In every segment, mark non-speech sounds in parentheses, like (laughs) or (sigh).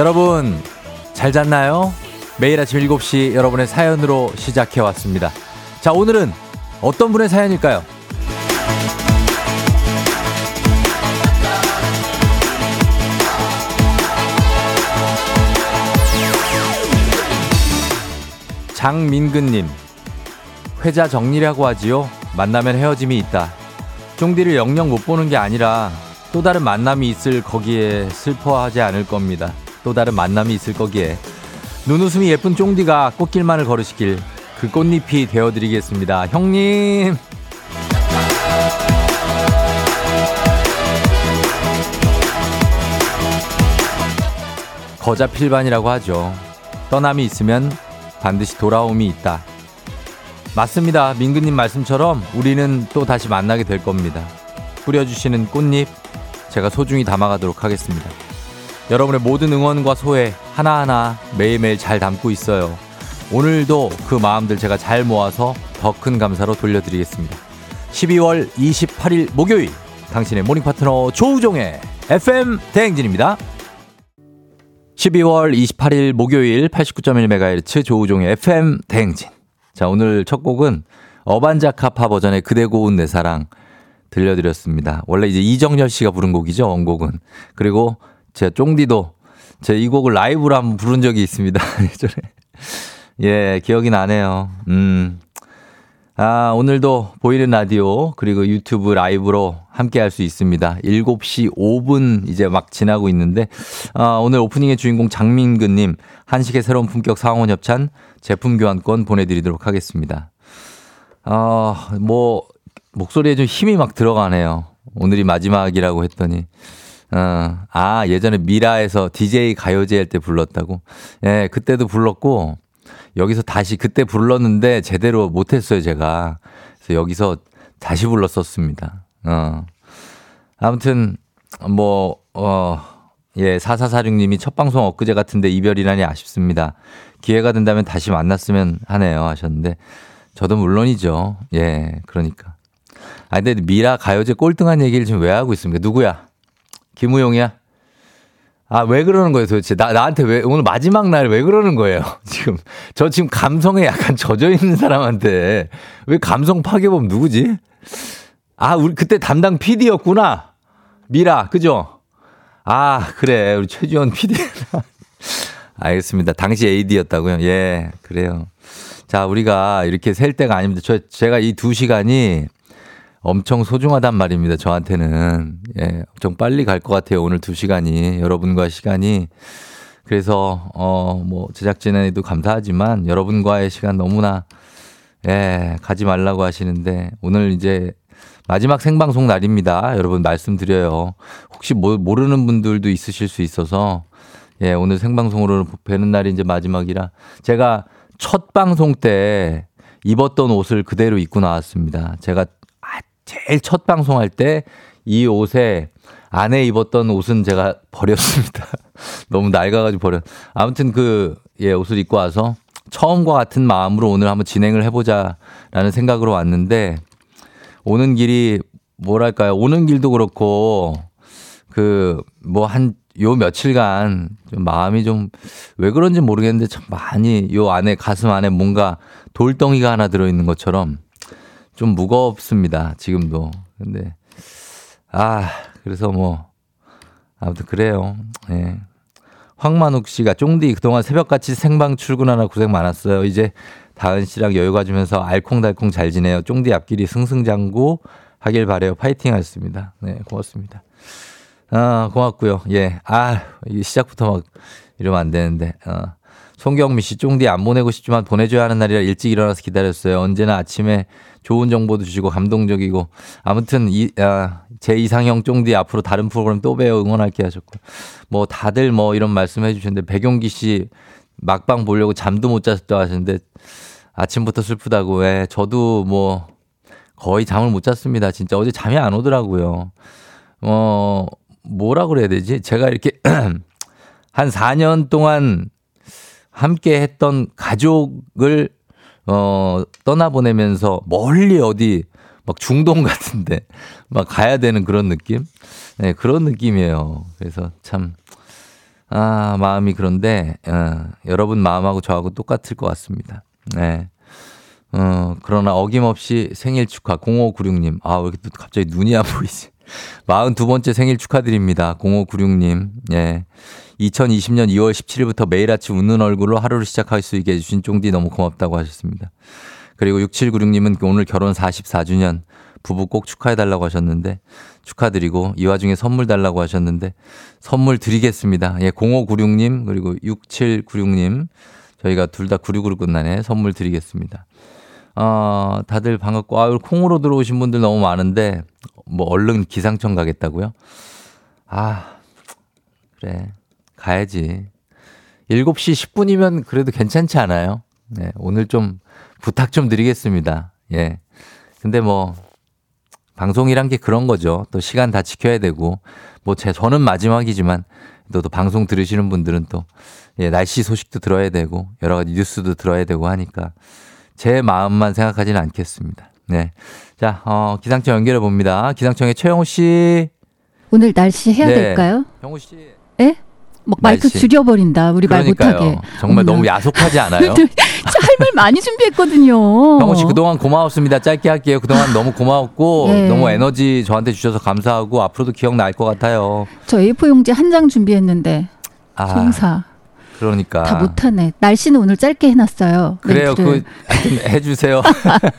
여러분, 잘 잤나요? 매일 아침 7시 여러분의 사연으로 시작해 왔습니다. 자, 오늘은 어떤 분의 사연일까요? 장민근님, 회자 정리라고 하지요? 만나면 헤어짐이 있다. 쫑디를 영영 못 보는 게 아니라 또 다른 만남이 있을 거기에 슬퍼하지 않을 겁니다. 또 다른 만남이 있을 거기에. 눈웃음이 예쁜 쫑디가 꽃길만을 걸으시길 그 꽃잎이 되어드리겠습니다. 형님! 거자 필반이라고 하죠. 떠남이 있으면 반드시 돌아옴이 있다. 맞습니다. 민근님 말씀처럼 우리는 또 다시 만나게 될 겁니다. 뿌려주시는 꽃잎 제가 소중히 담아가도록 하겠습니다. 여러분의 모든 응원과 소회 하나하나 매일매일 잘 담고 있어요. 오늘도 그 마음들 제가 잘 모아서 더 큰 감사로 돌려드리겠습니다. 12월 28일 목요일 당신의 모닝 파트너 조우종의 FM 대행진입니다. 12월 28일 목요일 89.1MHz 조우종의 FM 대행진. 자, 오늘 첫 곡은 어반자카파 버전의 그대 고운 내 사랑 들려드렸습니다. 원래 이제 이정열 씨가 부른 곡이죠, 원곡은. 그리고 제 쫑디도 제 이 곡을 라이브로 한번 부른 적이 있습니다. (laughs) 예전에. 예, 기억이 나네요. 음. 아, 오늘도 보이는 라디오 그리고 유튜브 라이브로 함께 할 수 있습니다. 7시 5분 이제 막 지나고 있는데 아, 오늘 오프닝의 주인공 장민근 님 한식의 새로운 품격 상원 협찬 제품 교환권 보내 드리도록 하겠습니다. 아, 뭐 목소리에 좀 힘이 막 들어가네요. 오늘이 마지막이라고 했더니 어, 아, 예전에 미라에서 DJ 가요제 할 때 불렀다고? 예, 그때도 불렀고, 여기서 다시 그때 불렀는데 제대로 못했어요, 제가. 그래서 여기서 다시 불렀었습니다. 어. 아무튼, 뭐, 어, 예, 4446님이 첫 방송 엊그제 같은데 이별이라니 아쉽습니다. 기회가 된다면 다시 만났으면 하네요. 하셨는데, 저도 물론이죠. 예, 그러니까. 아, 근데 미라 가요제 꼴등한 얘기를 지금 왜 하고 있습니까? 누구야? 김우용이야? 아, 왜 그러는 거예요, 도대체? 나, 나한테 왜, 오늘 마지막 날 왜 그러는 거예요? (laughs) 지금, 저 지금 감성에 약간 젖어 있는 사람한테 왜 감성 파괴범 누구지? 아, 우리 그때 담당 PD였구나. 미라, 그죠? 아, 그래. 우리 최지원 PD. (laughs) 알겠습니다. 당시 AD였다고요? 예, 그래요. 자, 우리가 이렇게 셀 때가 아닙니다. 저, 제가 이 두 시간이 엄청 소중하단 말입니다. 저한테는. 예, 엄청 빨리 갈 것 같아요. 오늘 두 시간이. 여러분과 시간이. 그래서, 어, 뭐, 제작진에도 감사하지만 여러분과의 시간 너무나, 예, 가지 말라고 하시는데 오늘 이제 마지막 생방송 날입니다. 여러분 말씀드려요. 혹시 뭐, 모르는 분들도 있으실 수 있어서 예, 오늘 생방송으로 뵈는 날이 이제 마지막이라 제가 첫 방송 때 입었던 옷을 그대로 입고 나왔습니다. 제가 제일 첫 방송할 때 이 옷에 안에 입었던 옷은 제가 버렸습니다. (laughs) 너무 낡아가지고 버려. 아무튼 그, 예, 옷을 입고 와서 처음과 같은 마음으로 오늘 한번 진행을 해보자라는 생각으로 왔는데 오는 길이 뭐랄까요. 오는 길도 그렇고 그 뭐 한 요 며칠간 좀 마음이 좀 왜 그런지 모르겠는데 참 많이 요 안에 가슴 안에 뭔가 돌덩이가 하나 들어있는 것처럼 좀 무겁습니다. 지금도. 근데 아 그래서 뭐 아무튼 그래요. 예. 황만욱 씨가 쫑디 그동안 새벽같이 생방 출근하나 고생 많았어요. 이제 다은 씨랑 여유 가지면서 알콩달콩 잘 지내요. 쫑디 앞길이 승승장구 하길 바래요. 파이팅 하셨습니다. 네, 고맙습니다. 아, 고맙고요. 예. 아, 이 시작부터 막 이러면 안 되는데. 어. 송경미 씨, 쫑디 안 보내고 싶지만 보내줘야 하는 날이라 일찍 일어나서 기다렸어요. 언제나 아침에 좋은 정보도 주시고 감동적이고. 아무튼, 이, 아, 제 이상형 쫑디 앞으로 다른 프로그램 또 배워 응원할게 하셨고. 뭐 다들 뭐 이런 말씀 해 주셨는데, 백용기 씨 막방 보려고 잠도 못 잤다 하시는데, 아침부터 슬프다고. 예, 저도 뭐 거의 잠을 못 잤습니다. 진짜 어제 잠이 안 오더라고요. 어, 뭐라 그래야 되지? 제가 이렇게 (clears throat) 한 4년 동안 함께 했던 가족을 어, 떠나보내면서 멀리 어디 막 중동 (laughs) 같은데 막 가야 되는 그런 느낌? 네, 그런 느낌이에요. 그래서 참, 아, 마음이 그런데, 어, 여러분 마음하고 저하고 똑같을 것 같습니다. 네. 어, 그러나 어김없이 생일 축하, 0596님. 아, 왜 이렇게 또 갑자기 눈이 안 보이지? 42번째 생일 축하드립니다. 0596님. 예. 2020년 2월 17일부터 매일 아침 웃는 얼굴로 하루를 시작할 수 있게 해주신 쫑디 너무 고맙다고 하셨습니다. 그리고 6796님은 오늘 결혼 44주년 부부 꼭 축하해달라고 하셨는데 축하드리고 이 와중에 선물 달라고 하셨는데 선물 드리겠습니다. 예, 0596님 그리고 6796님 저희가 둘 다 96으로 끝나네 선물 드리겠습니다. 어, 다들 반갑고 아, 콩으로 들어오신 분들 너무 많은데 뭐 얼른 기상청 가겠다고요? 아 그래 가야지. 7시 10분이면 그래도 괜찮지 않아요? 네, 오늘 좀 부탁 좀 드리겠습니다. 예. 근데 뭐, 방송이란 게 그런 거죠. 또 시간 다 지켜야 되고, 뭐, 제, 저는 마지막이지만, 또, 또 방송 들으시는 분들은 또, 예, 날씨 소식도 들어야 되고, 여러 가지 뉴스도 들어야 되고 하니까, 제 마음만 생각하지는 않겠습니다. 네. 자, 어, 기상청 연결해 봅니다. 기상청의 최영호 씨. 오늘 날씨 해야 네. 될까요? 영호 씨. 예? 막 마이크 날씨. 줄여버린다. 우리 말 그러니까요. 못하게. 정말. 너무 야속하지 않아요? (laughs) 할말 많이 준비했거든요. 형호 씨 그동안 고마웠습니다. 짧게 할게요. 그동안 너무 고마웠고 예. 너무 에너지 저한테 주셔서 감사하고 앞으로도 기억날 것 같아요. 저 A4 용지 한 장 준비했는데 아, 송사 그러니까. 다 못하네. 날씨는 오늘 짧게 해놨어요. 그래요. 멘트를. 그 해주세요.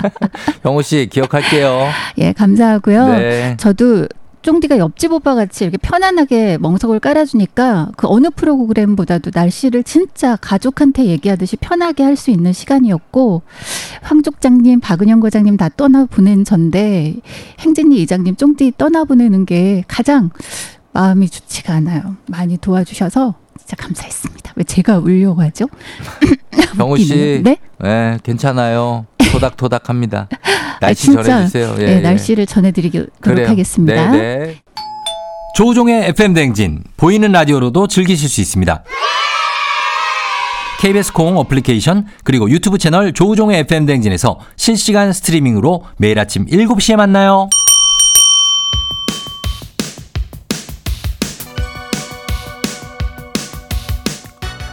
(laughs) 형호 씨 기억할게요. 예 감사하고요. 네. 저도 쫑디가 옆집 오빠 같이 이렇게 편안하게 멍석을 깔아주니까 그 어느 프로그램보다도 날씨를 진짜 가족한테 얘기하듯이 편하게 할 수 있는 시간이었고 황족장님, 박은영 과장님 다 떠나보낸 전데 행진이 이장님 쫑디 떠나보내는 게 가장 마음이 좋지가 않아요. 많이 도와주셔서 진짜 감사했습니다. 왜 제가 울려고 하죠? 형호 씨. (laughs) 네? 네, 괜찮아요. 토닥토닥합니다. (laughs) 날씨 진짜, 전해주세요. 예, 네, 예. 날씨를 전해드리도록 그래요. 하겠습니다. 네, 네. 조우종의 FM 댕진 보이는 라디오로도 즐기실 수 있습니다. KBS 콩 어플리케이션 그리고 유튜브 채널 조우종의 FM 댕진에서 실시간 스트리밍으로 매일 아침 7시에 만나요.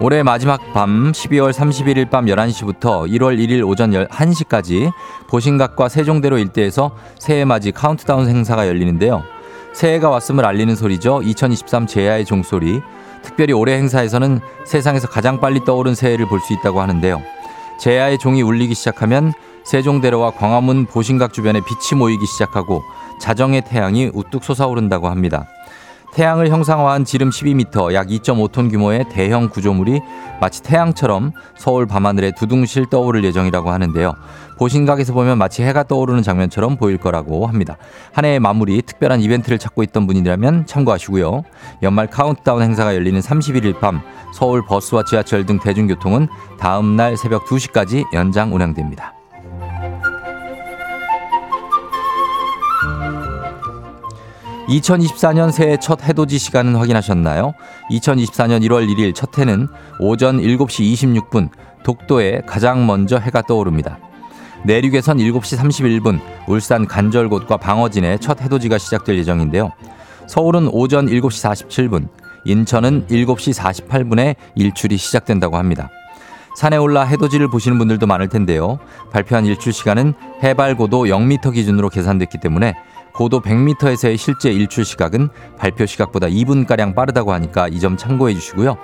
올해 마지막 밤 12월 31일 밤 11시부터 1월 1일 오전 1시까지 보신각과 세종대로 일대에서 새해 맞이 카운트다운 행사가 열리는데요. 새해가 왔음을 알리는 소리죠. 2023 제야의 종소리. 특별히 올해 행사에서는 세상에서 가장 빨리 떠오른 새해를 볼 수 있다고 하는데요. 제야의 종이 울리기 시작하면 세종대로와 광화문 보신각 주변에 빛이 모이기 시작하고 자정의 태양이 우뚝 솟아오른다고 합니다. 태양을 형상화한 지름 12m, 약 2.5톤 규모의 대형 구조물이 마치 태양처럼 서울 밤하늘에 두둥실 떠오를 예정이라고 하는데요. 보신각에서 보면 마치 해가 떠오르는 장면처럼 보일 거라고 합니다. 한 해의 마무리 특별한 이벤트를 찾고 있던 분이라면 참고하시고요. 연말 카운트다운 행사가 열리는 31일 밤 서울 버스와 지하철 등 대중교통은 다음 날 새벽 2시까지 연장 운행됩니다. (2024년) 새해 첫 해돋이 시간은 확인하셨나요? 2024년 1월 1일 첫 해는 오전 7시 26분 독도에 가장 먼저 해가 떠오릅니다. 내륙에선 7시 31분 울산 간절곶과 방어진에 첫 해돋이가 시작될 예정인데요. 서울은 오전 7시 47분, 인천은 7시 48분에 일출이 시작된다고 합니다. 산에 올라 해돋이를 보시는 분들도 많을 텐데요. 발표한 일출 시간은 해발 고도 0m 기준으로 계산됐기 때문에 고도 100m에서의 실제 일출 시각은 발표 시각보다 2분가량 빠르다고 하니까 이 점 참고해 주시고요.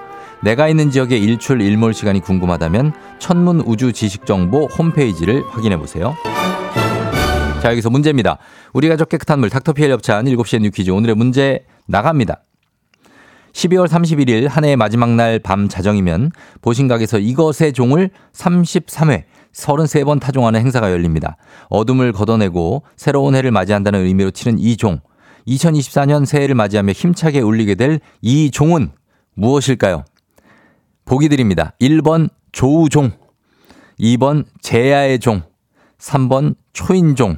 내가 있는 지역의 일출 일몰 시간이 궁금하다면 천문 우주 지식 정보 홈페이지를 확인해 보세요. 자, 여기서 문제입니다. 우리 가족 깨끗한 물 닥터피엘 협찬 7시의 뉴 퀴즈 오늘의 문제 나갑니다. 12월 31일 한 해의 마지막 날 밤 자정이면 보신각에서 이것의 종을 33회 33번 타종하는 행사가 열립니다. 어둠을 걷어내고 새로운 해를 맞이한다는 의미로 치는 이 종. 2024년 새해를 맞이하며 힘차게 울리게 될 이 종은 무엇일까요? 보기 드립니다. 1번 조우종, 2번 제야의 종, 3번 초인종.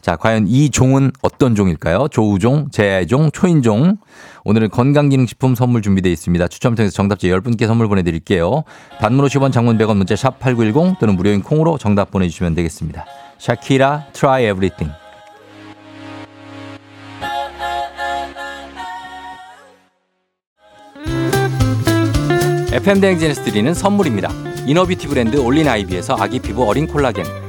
자, 과연 이 종은 어떤 종일까요? 조우종, 제야의 종, 초인종. 오늘은 건강기능식품 선물 준비되어 있습니다. 추첨 통해서 정답자 10분께 선물 보내드릴게요. 단문 50원, 장문 100원, 문자 샵 8910 또는 무료인 콩으로 정답 보내주시면 되겠습니다. 샤키라, try everything. FM 대행진에서 드리는 선물입니다. 이너뷰티 브랜드 올린 아이비에서 아기 피부 어린 콜라겐,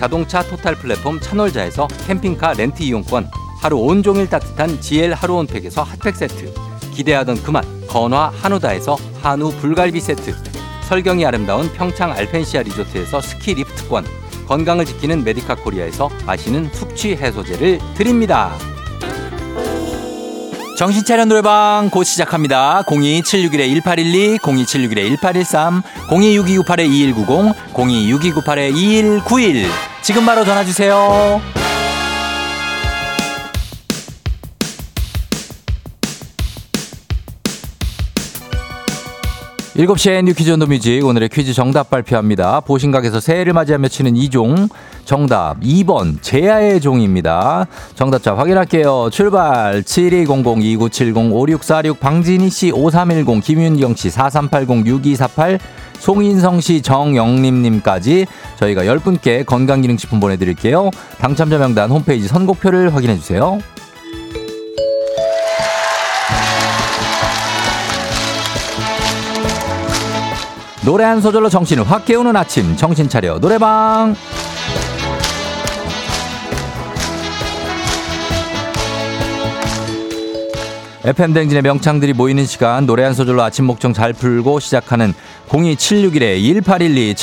자동차 토탈 플랫폼 차놀자에서 캠핑카 렌트 이용권, 하루 온종일 따뜻한 GL 하루 온팩에서 핫팩 세트, 기대하던 그맛 건화 한우다에서 한우 불갈비 세트, 설경이 아름다운 평창 알펜시아 리조트에서 스키 리프트권, 건강을 지키는 메디카 코리아에서 마시는 숙취 해소제를 드립니다. 정신차려 노래방 곧 시작합니다. 02761-1812, 02761-1813, 026298-2190, 026298-2191. 지금 바로 전화 주세요. 7시에 뉴 퀴즈 on the music 오늘의 퀴즈 정답 발표합니다. 보신각에서 새해를 맞이하며 치는 이 종 정답 2번 제야의 종입니다. 정답자 확인할게요. 출발 7200-2970-5646 방진희 씨 5310 김윤경 씨 4380-6248 송인성 씨 정영림 님까지 저희가 10분께 건강기능식품 보내드릴게요. 당첨자 명단 홈페이지 선곡표를 확인해주세요. 노래 한 소절로 정신을 확 깨우는 아침 정신 차려 노래방 FM 댕진의 명창들이 모이는 시간 노래 한 소절로 아침 목청 잘 풀고 시작하는 02761-1812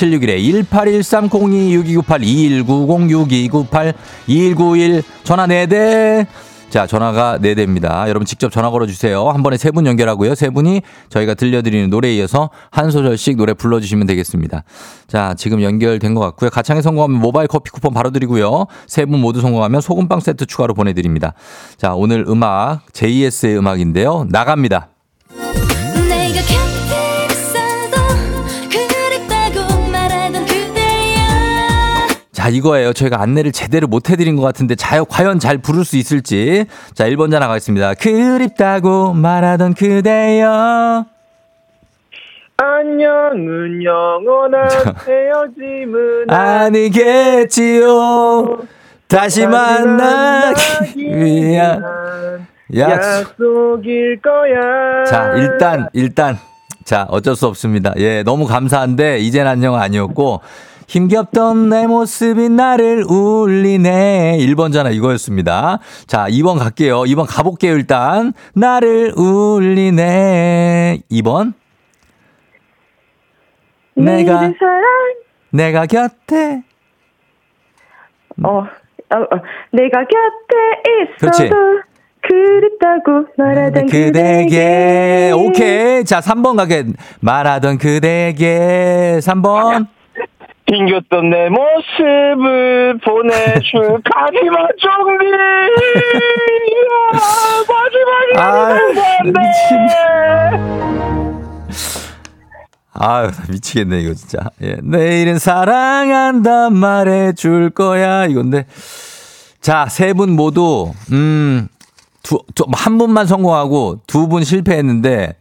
761-1813 026298 2190 6298 2191 전화 4대 자, 전화가 4대입니다. 여러분 직접 전화 걸어주세요. 한 번에 세 분 연결하고요. 세 분이 저희가 들려드리는 노래에 이어서 한 소절씩 노래 불러주시면 되겠습니다. 자, 지금 연결된 것 같고요. 가창에 성공하면 모바일 커피 쿠폰 바로 드리고요. 세 분 모두 성공하면 소금빵 세트 추가로 보내드립니다. 자, 오늘 음악, JS의 음악인데요. 나갑니다. 자, 이거예요. 저희가 안내를 제대로 못 해드린 것 같은데, 자, 과연 잘 부를 수 있을지. 자, 1번 자 나가겠습니다. 그립다고 말하던 그대여. 안녕은 영원한 (laughs) 헤어짐은 아니겠지요. 다시 만나기 위한 약속. 약속일 거야. 자, 일단, 일단. 자, 어쩔 수 없습니다. 예, 너무 감사한데, 이젠 안녕 아니었고, 힘겹던 내 모습이 나를 울리네. 1번 전화 이거였습니다. 자, 2번 갈게요. 2번 가볼게요, 일단. 나를 울리네. 2번. 내가. 내가 곁에. 어, 어, 어, 내가 곁에 그렇지. 있어도 그립다고 말하던 그대에게. 그대에게. 오케이. 자, 3번 가게. 말하던 그대에게. 3번. 빙겼던 내 모습을 보내줄 (laughs) 가지마 좀비 마지막이라는 건데 아유, 나 미치겠네, 이거 진짜. 예. 내일은 사랑한다 말해줄 거야. 이건데. 자, 세 분 모두, 음, 두, 두, 한 분만 성공하고 두 분 실패했는데,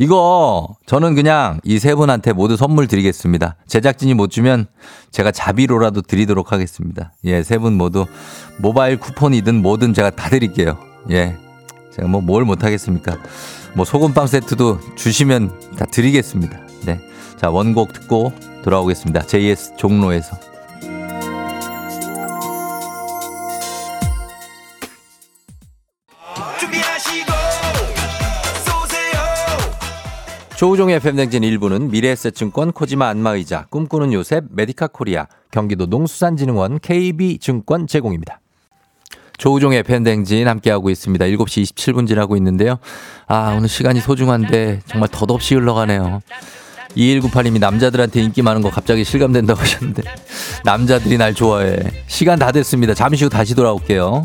이거 저는 그냥 이 세 분한테 모두 선물 드리겠습니다. 제작진이 못 주면 제가 자비로라도 드리도록 하겠습니다. 예, 세 분 모두 모바일 쿠폰이든 뭐든 제가 다 드릴게요. 예. 제가 뭐 뭘 못하겠습니까? 뭐 소금빵 세트도 주시면 다 드리겠습니다. 네. 자, 원곡 듣고 돌아오겠습니다. JS 종로에서. 조우종의 FM댕진 일부는 미래에셋증권 코지마 안마의자 꿈꾸는 요셉 메디카 코리아 경기도 농수산진흥원 KB증권 제공입니다. 조우종의 팬댕진 함께하고 있습니다. 7시 27분 지나고 있는데요. 아, 오늘 시간이 소중한데 정말 덧없이 흘러가네요. 2198님이 남자들한테 인기 많은 거 갑자기 실감된다고 하셨는데 남자들이 날 좋아해. 시간 다 됐습니다. 잠시 후 다시 돌아올게요.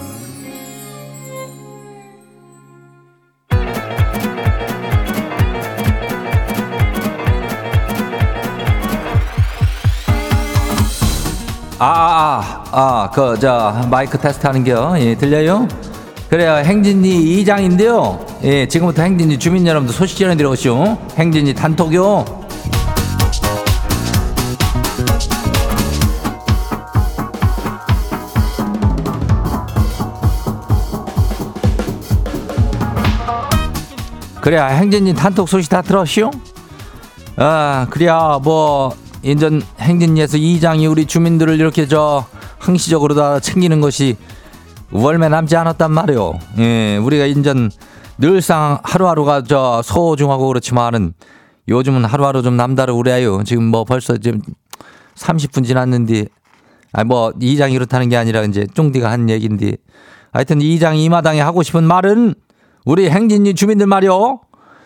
아, 아, 아, 아, 그, 저, 마이크 테스트 하는 겨. 예, 들려요? 그래요. 행진이 이장인데요. 예, 지금부터 행진이 주민 여러분들 소식 전해드려오시오. 행진이 단톡요. 그래, 행진이 단톡 소식 다 들었시오? 아, 그래야, 뭐, 인전 행진리에서 이장이 우리 주민들을 이렇게 저 항시적으로 다 챙기는 것이 월매 남지 않았단 말이오. 예, 우리가 인전 늘상 하루하루가 저 소중하고 그렇지만은 요즘은 하루하루 좀 남다르구래요. 지금 뭐 벌써 지금 30분 지났는데, 아, 뭐, 이장이 그렇다는 게 아니라 이제 쫑디가 한 얘기인데, 하여튼 이장이 이 마당에 하고 싶은 말은 우리 행진리 주민들 말이요.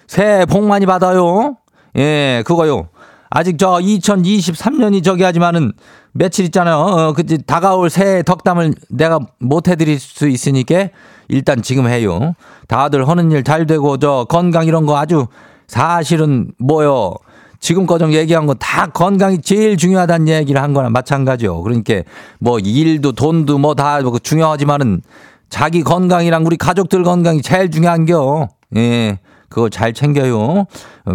새해 복 많이 받아요. 예, 그거요. 아직 저 2023년이 저기 하지만은 며칠 있잖아요. 어, 그 다가올 새해 덕담을 내가 못 해드릴 수 있으니까 일단 지금 해요. 다들 하는 일 잘 되고 저 건강 이런 거 아주 사실은 뭐요. 지금 거정 얘기한 거 다 건강이 제일 중요하다는 얘기를 한 거나 마찬가지요. 그러니까 뭐 일도 돈도 뭐 다 중요하지만은 자기 건강이랑 우리 가족들 건강이 제일 중요한겨. 예. 그거 잘 챙겨요.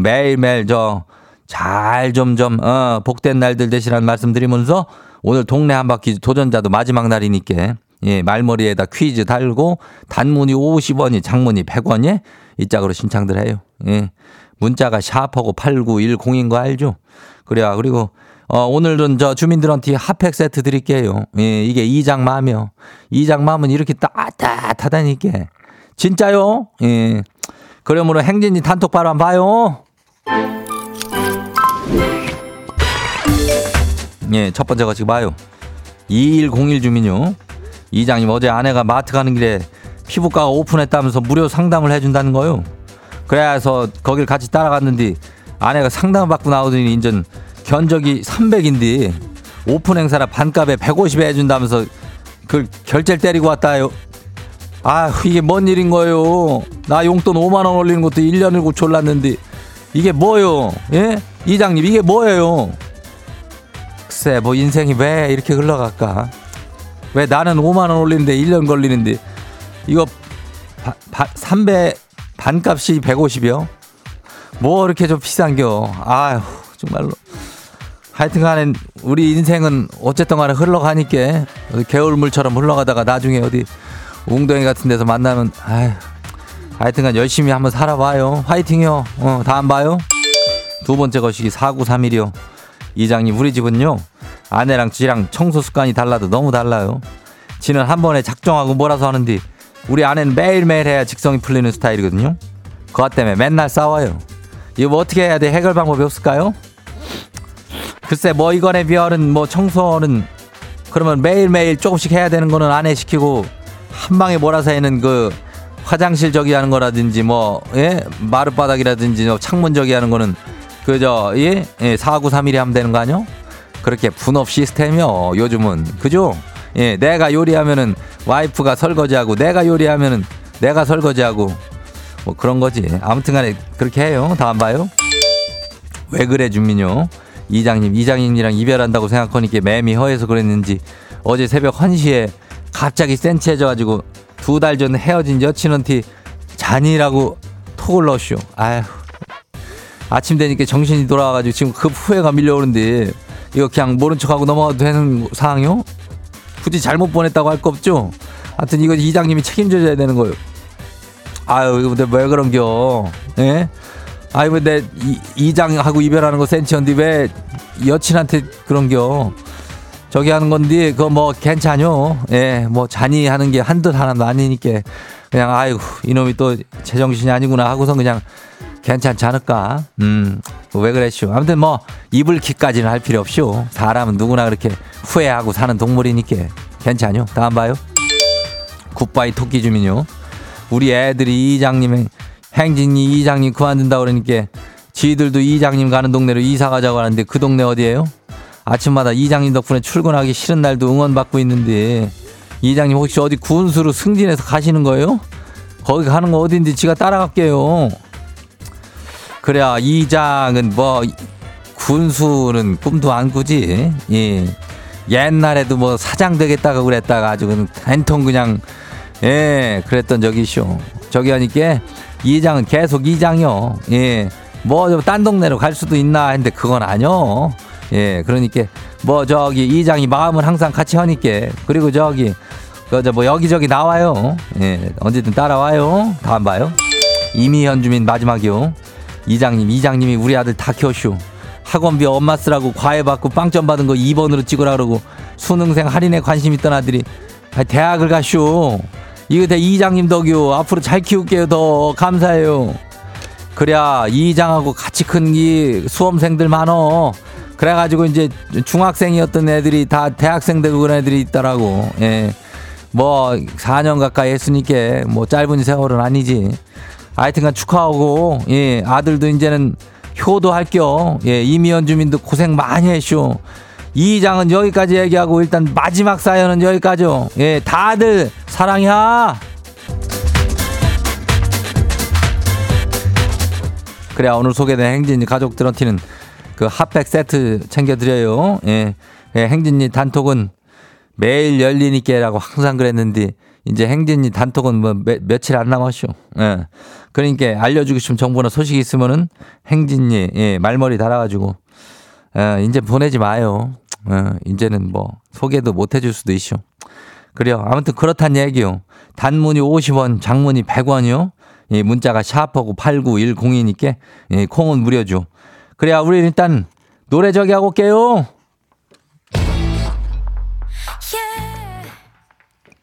매일매일 저 잘 좀 좀, 어, 복된 날들 되시라는 말씀 드리면서 오늘 동네 한 바퀴 도전자도 마지막 날이니까 예, 말머리에다 퀴즈 달고 단문이 50원이 장문이 100원이 이 짝으로 신청들 해요. 예. 문자가 샤프하고 8910인 거 알죠? 그래요. 그리고 어, 오늘은 저 주민들한테 핫팩 세트 드릴게요. 예, 이게 이장 마며. 이장 마음은 이렇게 따뜻하다니까. 진짜요? 예. 그러므로 행진이 단톡 바로 한번 봐요. 예, 첫 번째 거 지금 봐요. 2101 주민요. 이장님 어제 아내가 마트 가는 길에 피부과가 오픈했다면서 무료 상담을 해준다는 거요. 그래서 거길 같이 따라갔는데 아내가 상담을 받고 나오더니 인전 견적이 300인데 오픈 행사라 반값에 150에 해준다면서 그 결제를 때리고 왔다요. 아 이게 뭔 일인 거예요. 나 용돈 5만 원 올리는 것도 1년을 졸랐는데 이게 뭐요? 예? 이장님 이게 뭐예요? 글쎄 뭐 인생이 왜 이렇게 흘러갈까? 왜 나는 5만 원 올리는데 1년 걸리는데? 이거 바, 바, 3배 반값이 150이요? 뭐 이렇게 좀 비싼겨? 아휴 정말로. 하여튼간에 우리 인생은 어쨌든 간에 흘러가니까 개울물처럼 흘러가다가 나중에 어디 웅덩이 같은 데서 만나면 아휴. 하여튼간 열심히 한번 살아봐요. 화이팅요. 어, 다음 봐요. 두 번째 거시기 4931이요. 이장님 우리 집은요 아내랑 지랑 청소 습관이 달라도 너무 달라요 지는 한 번에 작정하고 몰아서 하는데 우리 아내는 매일매일 해야 직성이 풀리는 스타일이거든요. 그것 때문에 맨날 싸워요. 이거 뭐 어떻게 해야 돼? 해결 방법이 없을까요? 글쎄 뭐 이거네 비열은 뭐 청소는 그러면 매일매일 조금씩 해야 되는 거는 아내 시키고 한 방에 몰아서 해는 그 화장실 저기 하는 거라든지 뭐 예? 마룻바닥이라든지 뭐 창문 저기 하는 거는 그저 예? 예 4931이 하면 되는 거 아니요? 그렇게 분업 시스템이요 요즘은 그죠? 예 내가 요리하면은 와이프가 설거지하고 내가 요리하면은 내가 설거지하고 뭐 그런 거지 아무튼간에 그렇게 해요 다 안 봐요? 왜 그래 준민요? 이장님 이장님이랑 이별한다고 생각하니까 매미 허해서 그랬는지 어제 새벽 1시에 갑자기 센치해져가지고 두 달 전 헤어진 여친한테 잔이라고 톡을 넣었쇼 아휴 아침 되니까 정신이 돌아와가지고 지금 급 후회가 밀려오는데 이거 그냥 모른 척하고 넘어가도 되는 상황이요? 굳이 잘못 보냈다고 할 거 없죠? 하여튼 이거 이장님이 책임져줘야 되는 거예요 아유 근데 왜 그런겨 예? 아이 근데 이, 이장하고 이별하는 거 센치언데 왜 여친한테 그런겨 저기 하는 건데 그거 뭐 괜찮요 예 뭐 잔이 하는 게 한두 하나도 아니니까 그냥 아이고 이놈이 또 제정신이 아니구나 하고선 그냥 괜찮지 않을까 음 왜 그랬쇼 아무튼 뭐 이불킥까지는 할 필요 없쇼 사람은 누구나 그렇게 후회하고 사는 동물이니까 괜찮요 다음 봐요 굿바이 토끼 주민요 우리 애들이 이장님 행진이 이장님 그만둔다 그러니까 지들도 이장님 가는 동네로 이사 가자고 하는데 그 동네 어디예요? 아침마다 이장님 덕분에 출근하기 싫은 날도 응원받고 있는데 이장님 혹시 어디 군수로 승진해서 가시는 거예요? 거기 가는 거 어딘지 지가 따라갈게요. 그래야 이장은 뭐 군수는 꿈도 안 꾸지. 예. 옛날에도 뭐 사장 되겠다고 그랬다가 아주 그냥 한통 그냥 예 그랬던 적이 있쇼. 저기 하니까 이장은 계속 이장이요. 예. 뭐딴 동네로 갈 수도 있나 했는데 그건 아니요. 예. 그러니까 뭐 저기 이장이 마음은 항상 같이 하니까 그리고 저기 그저 뭐 여기저기 나와요. 예. 언제든 따라와요. 다음 봐요. 이미현 주민 마지막이요. 이장님, 이장님이 우리 아들 다 키웠쇼. 학원비 엄마 쓰라고 과외 받고 빵점 받은 거 2번으로 찍으라 그러고 수능생 할인에 관심 있던 아들이 아, 대학을 가쇼. 이거 다 이장님 덕이요. 앞으로 잘 키울게요. 더 감사해요. 그래야 이장하고 같이 큰 이 수험생들 많어. 그래가지고 이제 중학생이었던 애들이 다 대학생 되고 그런 애들이 있더라고. 예. 뭐 4년 가까이 했으니까 뭐 짧은 세월은 아니지. 하여튼간 축하하고 예 아들도 이제는 효도할 겨. 예 이미연 주민도 고생 많이 했쇼. 이 장은 여기까지 얘기하고 일단 마지막 사연은 여기까지요. 예 다들 사랑이야. 그래 오늘 소개된 행진이 가족들한테는 그 핫팩 세트 챙겨드려요. 예, 예 행진이 단톡은 매일 열리니께라고 항상 그랬는데 이제 행진이 단톡은 뭐 며, 며칠 안 남았쇼. 예. 그러니까 알려주고 싶은 정보나 소식이 있으면은 행진이 예, 말머리 달아가지고 예, 이제 보내지 마요. 예, 이제는 뭐 소개도 못 해줄 수도 있쇼. 그래요. 아무튼 그렇단 얘기요. 단문이 50원, 장문이 100원이요. 이 문자가 샤프하고 8910이니까 예, 콩은 무료죠. 그래야 우리 일단 노래 저기 하고 올게요.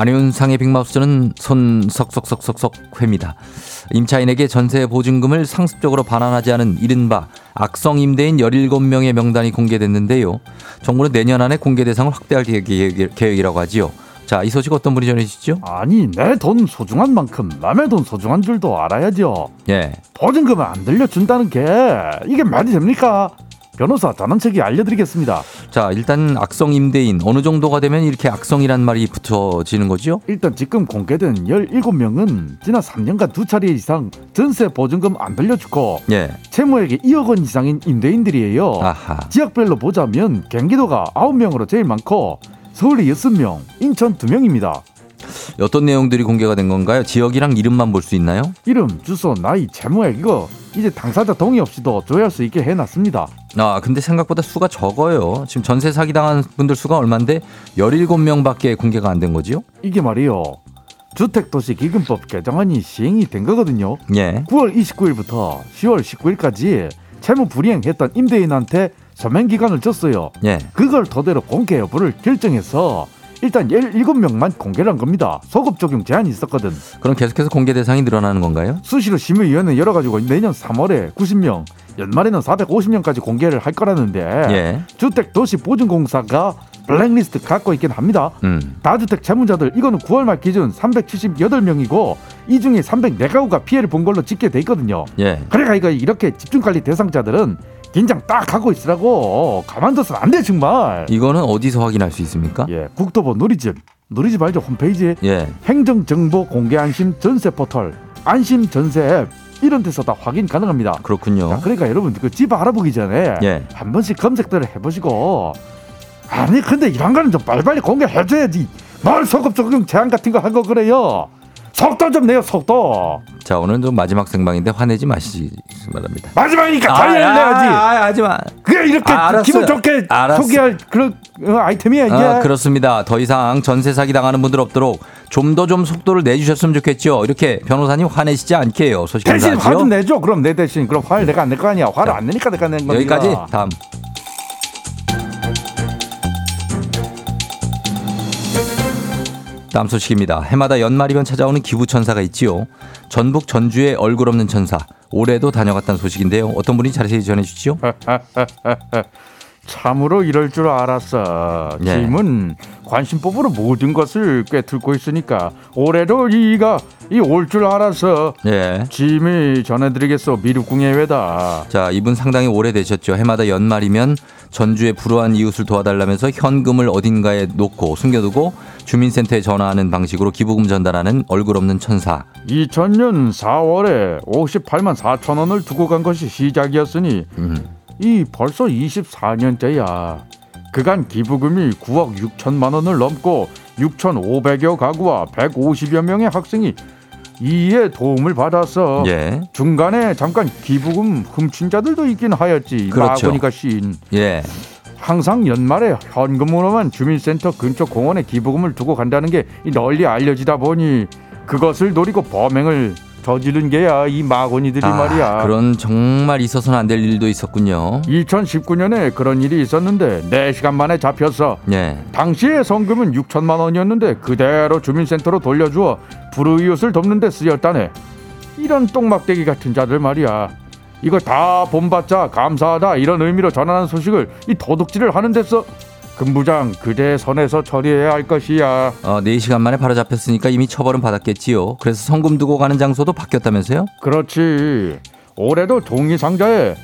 안윤상의 빅마우스는 손 석석석석석 회입니다. 임차인에게 전세 보증금을 상습적으로 반환하지 않은 이른바 악성 임대인 17명의 명단이 공개됐는데요. 정부는 내년 안에 공개 대상을 확대할 계획이라고 하지요. 자, 이 소식 어떤 분이 전해주시죠? 아니, 내 돈 소중한 만큼 남의 돈 소중한 줄도 알아야죠. 예. 보증금을 안 들려준다는 게 이게 말이 됩니까? 변호사 전원책이 알려드리겠습니다. 자, 일단 악성 임대인 어느 정도가 되면 이렇게 악성이란 말이 붙어지는 거죠? 일단 지금 공개된 17명은 지난 3년간 두 차례 이상 전세 보증금 안 돌려주고 예. 채무액이 2억 원 이상인 임대인들이에요. 아하. 지역별로 보자면 경기도가 9명으로 제일 많고 서울이 6명, 인천 2명입니다. 어떤 내용들이 공개가 된 건가요? 지역이랑 이름만 볼 수 있나요? 이름, 주소, 나이, 채무액 이거 이제 당사자 동의 없이도 조회할 수 있게 해놨습니다. 아, 근데 생각보다 수가 적어요. 지금 전세 사기 당한 분들 수가 얼만데 17명밖에 공개가 안 된 거지요? 이게 말이요. 주택도시기금법 개정안이 시행이 된 거거든요. 예. 9월 29일부터 10월 19일까지 채무 불이행했던 임대인한테 서면 기간을 줬어요. 예. 그걸 토대로 공개 여부를 결정해서 일단 17명만 공개를 한 겁니다. 소급 적용 제한이 있었거든. 그럼 계속해서 공개 대상이 늘어나는 건가요? 수시로 심의위원회 열어가지고 내년 3월에 90명, 연말에는 450명까지 공개를 할 거라는데 예. 주택도시보증공사가 블랙리스트 갖고 있긴 합니다. 음. 다주택 채무자들 이거는 9월 말 기준 378명이고 이 중에 304가구가 피해를 본 걸로 집계돼 있거든요. 예. 그래가 이거 이렇게 집중관리 대상자들은 긴장 딱 하고 있으라고 가만둬서는 안돼 정말. 이거는 어디서 확인할 수 있습니까? 예, 국토부 누리집 누리집 알죠 홈페이지 예. 행정정보 공개 안심 전세 포털 안심 전세 앱 이런 데서 다 확인 가능합니다. 그렇군요. 자, 그러니까 여러분 그 집 알아보기 전에 예. 한 번씩 검색들을 해보시고 아니 근데 이런 거는 좀 빨리빨리 공개해줘야지 뭘 소급 적용 제한 같은 거 하고 그래요 속도 좀 내요 속도 자, 오늘은 좀 마지막 생방인데 화내지 마시기 바랍니다. 마지막이니까 자리를 내야지 아, 하지 마. 그게 이렇게 아. 기분 좋게 알았어. 소개할 그런 어, 아이템이야 이게 아, 그렇습니다. 더 이상 전세 사기 당하는 분들 없도록 좀 더좀 속도를 내주셨으면 좋겠죠. 이렇게 변호사님 화내시지 않게 해요. 소식 대신 화. 좀 내줘 그럼 내 대신 그럼 화를 내가 안 낼 거 아니야 화를 자, 안 내니까 내가 낸 거야 여기까지 다음. 다음 소식입니다. 해마다 연말이면 찾아오는 기부천사가 있지요. 전북 전주의 얼굴 없는 천사. 올해도 다녀갔다는 소식인데요. 어떤 분이 자세히 전해주시죠? (laughs) 참으로 이럴 줄 알았어. 네. 짐은 관심법으로 모든 것을 꿰뚫고 있으니까 올해도 이가 이 올 줄 알았어. 예. 짐이 전해드리겠소. 미륵궁예회다. 자, 이분 상당히 오래되셨죠. 해마다 연말이면 전주의 불우한 이웃을 도와달라면서 현금을 어딘가에 놓고 숨겨두고 주민센터에 전화하는 방식으로 기부금 전달하는 얼굴 없는 천사. 2000년 4월에 58만 4천 원을 두고 간 것이 시작이었으니 음. 이 벌써 24년째야. 그간 기부금이 9억 6천만 원을 넘고 6,500여 가구와 150여 명의 학생이 이에 도움을 받았어. 예. 중간에 잠깐 기부금 훔친 자들도 있긴 하였지. 그렇죠. 마구니까 신. 예. 항상 연말에 현금으로만 주민센터 근처 공원에 기부금을 두고 간다는 게 널리 알려지다 보니 그것을 노리고 범행을 저지른 게야 이 마구니들이 아, 말이야. 그런 정말 있어서는 안 될 일도 있었군요. 2019년에 그런 일이 있었는데 4시간 만에 잡혔어. 예. 당시의 성금은 6천만 원이었는데 그대로 주민센터로 돌려주어 불우이웃을 돕는 데 쓰였다네. 이런 똥막대기 같은 자들 말이야. 이거 다 본받자 감사하다 이런 의미로 전하는 소식을 이 도둑질을 하는 데서 금부장 그대 선에서 처리해야 할 것이야. 어, 4시간 만에 바로 잡혔으니까 이미 처벌은 받았겠지요. 그래서 성금 두고 가는 장소도 바뀌었다면서요? 그렇지. 올해도 종이 상자에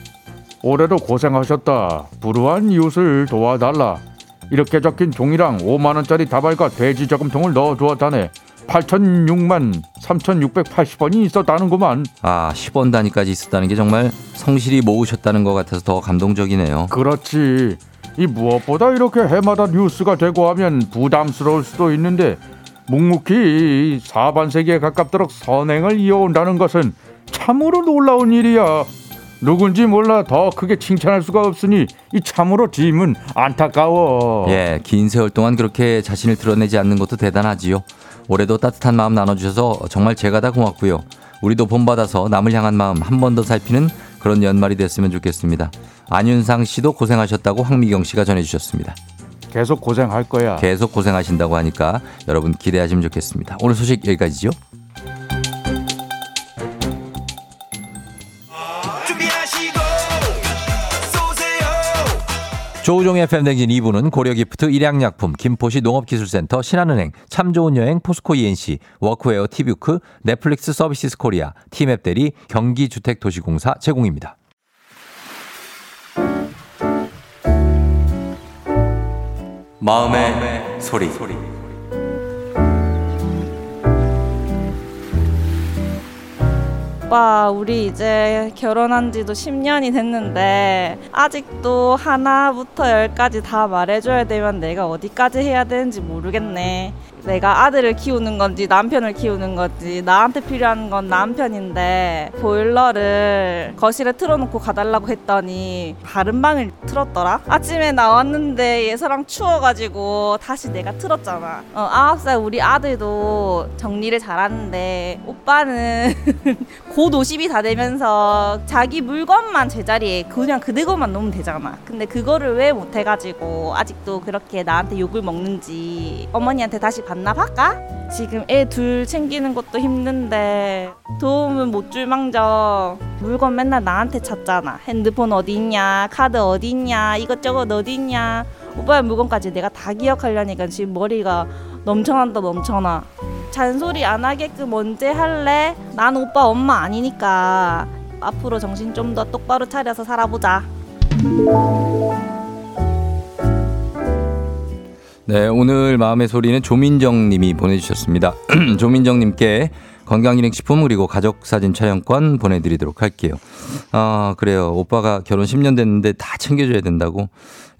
올해도 고생하셨다. 불우한 이웃을 도와달라. 이렇게 적힌 종이랑 5만 원짜리 다발과 돼지 저금통을 넣어 주었다네. 8,006만 3,680원이 있었다는구만. 아, 10원 단위까지 있었다는 게 정말 성실히 모으셨다는 것 같아서 더 감동적이네요. 그렇지. 이 무엇보다 이렇게 해마다 뉴스가 되고 하면 부담스러울 수도 있는데 묵묵히 사반세기에 가깝도록 선행을 이어온다는 것은 참으로 놀라운 일이야. 누군지 몰라 더 크게 칭찬할 수가 없으니 이 참으로 짐은 안타까워. 예, 긴 세월 동안 그렇게 자신을 드러내지 않는 것도 대단하지요. 올해도 따뜻한 마음 나눠주셔서 정말 제가 다 고맙고요. 우리도 본받아서 남을 향한 마음 한 번 더 살피는 그런 연말이 됐으면 좋겠습니다. 안윤상 씨도 고생하셨다고 황미경 씨가 전해주셨습니다. 계속 고생할 거야. 계속 고생하신다고 하니까 여러분 기대하시면 좋겠습니다. 오늘 소식 여기까지죠. 조우종의 FM댕진 2부는 고려기프트, 일양약품, 김포시 농업기술센터, 신한은행, 참 좋은 여행, 포스코 E&C, 워크웨어 티뷰크, 넷플릭스 서비스 코리아, 티맵대리, 경기주택도시공사 제공입니다. 마음의, 마음의 소리. 소리. 오빠, 우리 이제 결혼한 지도 10년이 됐는데, 아직도 하나부터 열까지 다 말해줘야 되면 내가 어디까지 해야 되는지 모르겠네. 내가 아들을 키우는 건지 남편을 키우는 건지 나한테 필요한 건 남편인데 보일러를 거실에 틀어놓고 가달라고 했더니 다른 방을 틀었더라? 아침에 나왔는데 예서랑 추워가지고 다시 내가 틀었잖아. 어, 아홉 살 우리 아들도 정리를 잘하는데 오빠는 (laughs) 곧 50이 다 되면서 자기 물건만 제자리에 그냥 그대로만 놓으면 되잖아. 근데 그거를 왜 못해가지고 아직도 그렇게 나한테 욕을 먹는지 어머니한테 다시 반납할까? 지금 애 둘 챙기는 것도 힘든데 도움은 못 줄 망정. 물건 맨날 나한테 찾잖아. 핸드폰 어디 있냐? 카드 어디 있냐? 이것저것 어디 있냐? 오빠의 물건까지 내가 다 기억하려니까 지금 머리가 넘쳐난다 넘쳐나. 잔소리 안 하게끔 언제 할래? 난 오빠 엄마 아니니까. 앞으로 정신 좀 더 똑바로 차려서 살아보자 네, 오늘 마음의 소리는 조민정 님이 보내주셨습니다. (clears throat) 조민정 님께 건강기능식품 그리고 가족사진 촬영권 보내드리도록 할게요. 아, 그래요. 오빠가 결혼 10년 됐는데 다 챙겨줘야 된다고.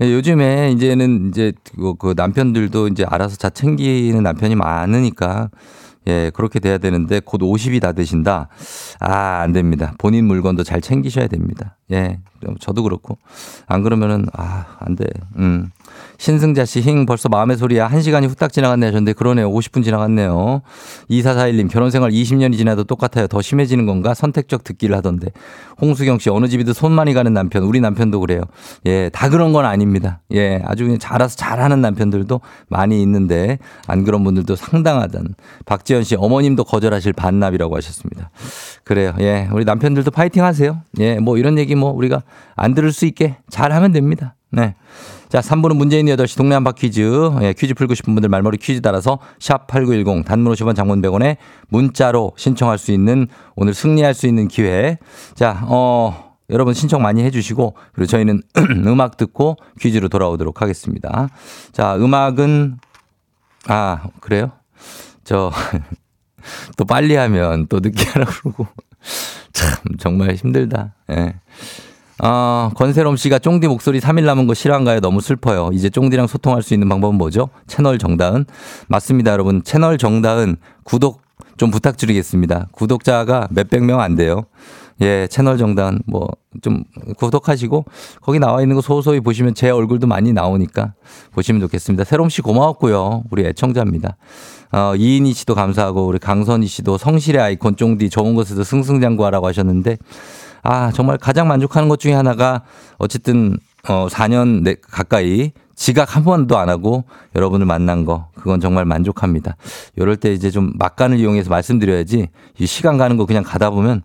예, 요즘에 이제는 이제 그, 그 남편들도 이제 알아서 다 챙기는 남편이 많으니까 예, 그렇게 돼야 되는데 곧 50이 다 되신다. 아, 안 됩니다. 본인 물건도 잘 챙기셔야 됩니다. 예, 저도 그렇고. 안 그러면은, 아, 안 돼. 음. 신승자 씨, 힝, 벌써 마음의 소리야. 한 시간이 후딱 지나갔네 하셨는데, 그러네요. 50분 지나갔네요. 2441님, 결혼 생활 20년이 지나도 똑같아요. 더 심해지는 건가? 선택적 듣기를 하던데. 홍수경 씨, 어느 집이든 손 많이 가는 남편. 우리 남편도 그래요. 예, 다 그런 건 아닙니다. 예, 아주 그냥 잘해서 잘하는 남편들도 많이 있는데, 안 그런 분들도 상당하다는. 박지현 씨, 어머님도 거절하실 반납이라고 하셨습니다. 그래요. 예, 우리 남편들도 파이팅 하세요. 예, 뭐 이런 얘기 뭐 우리가 안 들을 수 있게 잘 하면 됩니다. 네. 자, 3부는 문재인 8시 동네 한바 퀴즈. 예, 퀴즈 풀고 싶은 분들 말머리 퀴즈 따라서 샵 8910 단문 50원 장문 100원에 문자로 신청할 수 있는 오늘 승리할 수 있는 기회. 자, 어, 여러분 신청 많이 해주시고 그리고 저희는 (clears throat) 음악 듣고 퀴즈로 돌아오도록 하겠습니다. 자, 음악은 아, 그래요? 저, (laughs) 또 빨리 하면 또 늦게 하라고 그러고. (laughs) 참, 정말 힘들다. 예. 아, 권세롬 씨가 쫑디 목소리 3일 남은 거 실화인가요? 너무 슬퍼요. 이제 쫑디랑 소통할 수 있는 방법은 뭐죠? 채널 정다은? 맞습니다, 여러분. 채널 정다은 구독 좀 부탁드리겠습니다. 구독자가 몇백 명 안 돼요. 예, 채널 정다은 뭐좀 구독하시고 거기 나와 있는 거 소소히 보시면 제 얼굴도 많이 나오니까 보시면 좋겠습니다. 세롬 씨 고마웠고요. 우리 애청자입니다. 어, 이인희 씨도 감사하고 우리 강선희 씨도 성실의 아이콘 쫑디 좋은 곳에서 승승장구하라고 하셨는데 아, 정말 가장 만족하는 것 중에 하나가 어쨌든 어 4년 내, 가까이 지각 한 번도 안 하고 여러분을 만난 거 그건 정말 만족합니다. 이럴 때 이제 좀 막간을 이용해서 말씀드려야지 이 시간 가는 거 그냥 가다 보면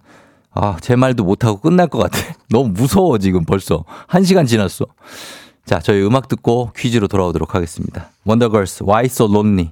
아, 제 말도 못하고 끝날 것 같아. (laughs) 너무 무서워, 지금 벌써. 한 시간 지났어. 자, 저희 음악 듣고 퀴즈로 돌아오도록 하겠습니다. 원더걸스, Why So Lonely.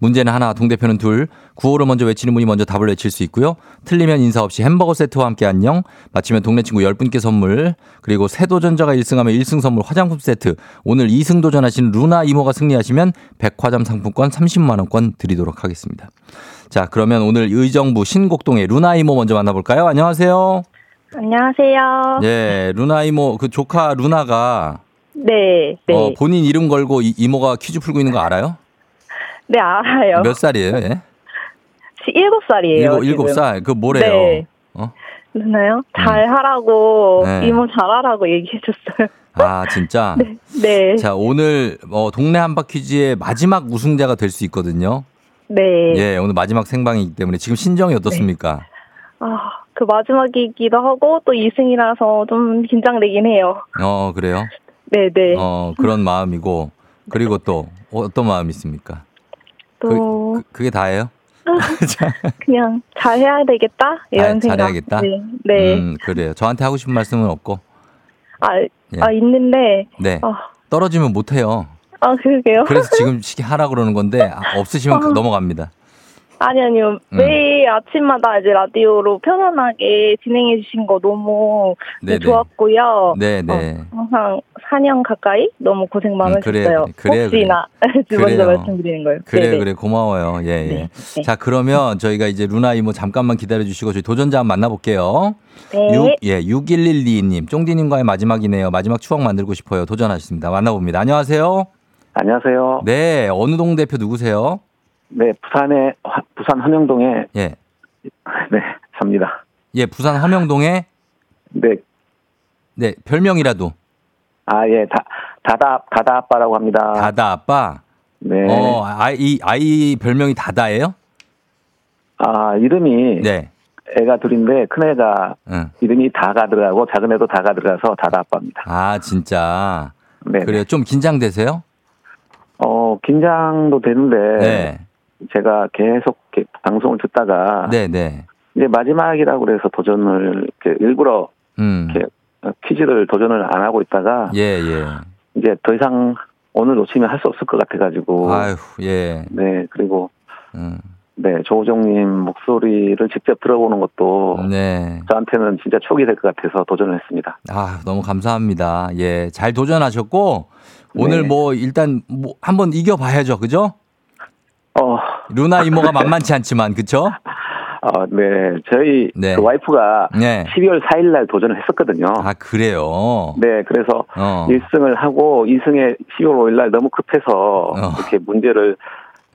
문제는 하나, 동대표는 둘. 구호를 먼저 외치는 분이 먼저 답을 외칠 수 있고요. 틀리면 인사 없이 햄버거 세트와 함께 안녕. 맞히면 동네 친구 10분께 선물. 그리고 새 도전자가 1승하면 1승 선물 화장품 세트. 오늘 2승 도전하신 루나 이모가 승리하시면 백화점 상품권 30만 원권 드리도록 하겠습니다. 자, 그러면 오늘 의정부 신곡동의 루나 이모 먼저 만나볼까요? 안녕하세요. 안녕하세요. 예, 루나 이모, 그 조카 루나가 네, 네. 어, 본인 이름 걸고 이, 이모가 퀴즈 풀고 있는 거 알아요? 네, 알아요. 몇 살이에요? 예? 일곱 살이에요. 일곱, 살. 그 뭐래요? 네. 어? 누나요? 잘 하라고, 네. 이모 잘하라고 얘기해줬어요. 아, 진짜? (laughs) 네. 자, 오늘 어, 동네 한바 퀴즈의 마지막 우승자가 될 수 있거든요. 네. 예, 오늘 마지막 생방이기 때문에 지금 신정이 어떻습니까? 아, 그 마지막이기도 하고, 또 2승이라서 좀 긴장되긴 해요. 어, 그래요? 네네. 어, 그런 마음이고 그리고 또 어떤 마음이 있습니까? 또, 그, 그, 게 다예요? (laughs) 그냥 잘해야 되겠다? 이런 잘- 생각. 잘해야겠다? 네. 네. 음, 그래요. 저한테 하고 싶은 말씀은 없고. 아, 예. 아, 있는데, 네. 아, 떨어지면 못 해요. 아, 그러게요. 그래서 지금 (laughs) 시기 하라 그러는 건데 아, 없으시면 아. 넘어갑니다. 아니, 아니요. 음. 매일 아침마다 이제 라디오로 편안하게 진행해 주신 거 너무 네, 네네. 좋았고요. 네, 네. 어, 항상 4년 가까이 너무 고생 많으셨어요. 그래요, 그래요, 혹시나 (laughs) 먼저 그래요. 말씀드리는 거예요. 그래 네네. 그래 고마워요. 예, 예. 네, 네. 자, 그러면 저희가 이제 루나 이모 잠깐만 기다려 주시고 저희 도전자 한번 만나 볼게요. 네. 6 예, 6112님. 쫑디 님과의 마지막이네요. 마지막 추억 만들고 싶어요. 도전하셨습니다. 만나 봅니다. 안녕하세요. 안녕하세요. 네, 어느 동 대표 누구세요? 네, 부산의 화- 부산 함영동에 예. 네 삽니다. 예, 부산 함영동에 네, 네, 별명이라도 아 예, 다 다다 다다 아빠라고 합니다. 다다 아빠. 네, 어, 아이 아이 별명이 다다예요? 아 이름이 네. 애가 둘인데 큰 애가 응. 이름이 다가 들어가고 작은 애도 다가 들어가서 다다 아빠입니다. 아, 진짜. 네, 그래요. 좀 긴장되세요? 어 긴장도 되는데 네. 제가 계속 이렇게 방송을 듣다가 네, 네. 이제 마지막이라고 그래서 도전을 이렇게 일부러 음. 이렇게 퀴즈를 도전을 안 하고 있다가 예, 예. 이제 더 이상 오늘 놓치면 할 수 없을 것 같아가지고 아유, 예. 네 그리고 음. 네 조우종님 목소리를 직접 들어보는 것도 네. 저한테는 진짜 촉이 될 것 같아서 도전을 했습니다. 아, 너무 감사합니다. 예. 잘 도전하셨고 오늘 네. 뭐 일단 뭐 한번 이겨 봐야죠. 그죠? 어, 루나 이모가 만만치 않지만 그쵸 (laughs) 어, 네 저희 네. 그 와이프가 네. 12월 4일 날 도전을 했었거든요. 아, 그래요. 네 그래서 어. 1승을 하고 2승에 12월 5일 날 너무 급해서 어. 이렇게 문제를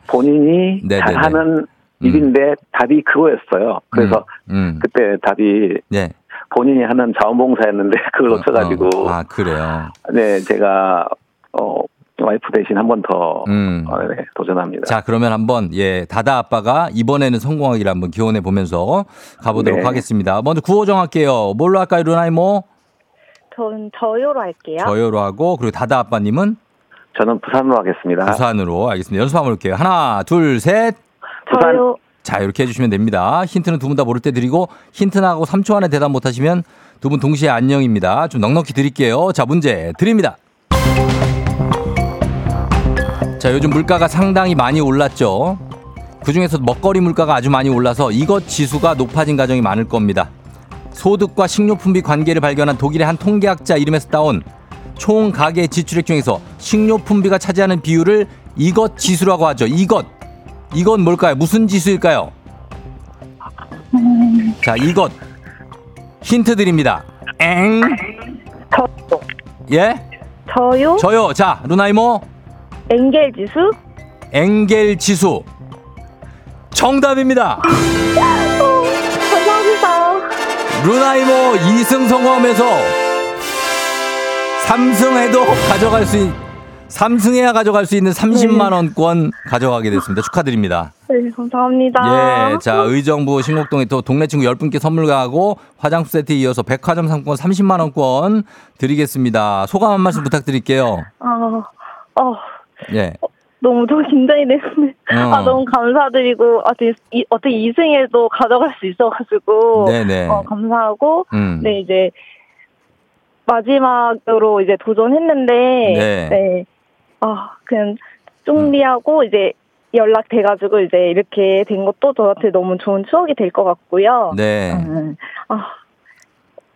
본인이 네네네. 잘하는 일인데 답이 그거였어요. 그래서 음. 그때 답이 네. 본인이 하는 자원봉사였는데 (laughs) 그걸 놓쳐가지고 어, 어. 아, 그래요. 네 제가 어 와이프 대신 한 번더 음. 어, 네, 도전합니다. 자, 그러면 한번 예, 다다 아빠가 이번에는 성공하기를 한번 기원해 보면서 가보도록 네. 하겠습니다. 먼저 구호 정할게요. 뭘로 할까요, 루나 이모? 전 저요로 할게요. 저요로 하고 그리고 다다 아빠님은 저는 부산으로 하겠습니다. 부산으로 알겠습니다. 연습 한번 볼게요. 하나, 둘, 셋. 저요. 자, 이렇게 해주시면 됩니다. 힌트는 두 분 다 모를 때 드리고 힌트 나가고 3초 안에 대답 못하시면 두 분 동시에 안녕입니다. 좀 넉넉히 드릴게요. 자, 문제 드립니다. 자, 요즘 물가가 상당히 많이 올랐죠. 그 중에서 먹거리 물가가 아주 많이 올라서 이것 지수가 높아진 가정이 많을 겁니다. 소득과 식료품비 관계를 발견한 독일의 한 통계학자 이름에서 따온 총 가계 지출액 중에서 식료품비가 차지하는 비율을 이것 지수라고 하죠. 이것. 이건 뭘까요? 무슨 지수일까요? 자, 이것. 힌트 드립니다. 엥. 저, 예? 저요. 저요. 자, 루나 이모. 엔겔 지수. 엥겔 지수. 정답입니다. (laughs) 감사합니다. 루나 이모 2승 성공하면서 3승해도 가져갈 수 있, 3승해야 가져갈 수 있는 30만 원권 가져가게 됐습니다. 축하드립니다. 네, 감사합니다. 예, 자, 의정부 신곡동에 또 동네 친구 10분께 선물 가고 화장품 세트 이어서 백화점 상품권 30만 원권 드리겠습니다. 소감 한 말씀 부탁드릴게요. 아, 어, 예. 너무 좀 긴장이 되는데. 어. 아, 너무 감사드리고, 어떻게, 이, 어떻게 2승에도 가져갈 수 있어가지고. 네네. 어, 감사하고. 음. 네, 이제, 마지막으로 이제 도전했는데. 네. 네. 아, 그냥, 쫑리하고 이제, 연락돼가지고 이제 이렇게 된 것도 저한테 너무 좋은 추억이 될 것 같고요. 네. 음, 아,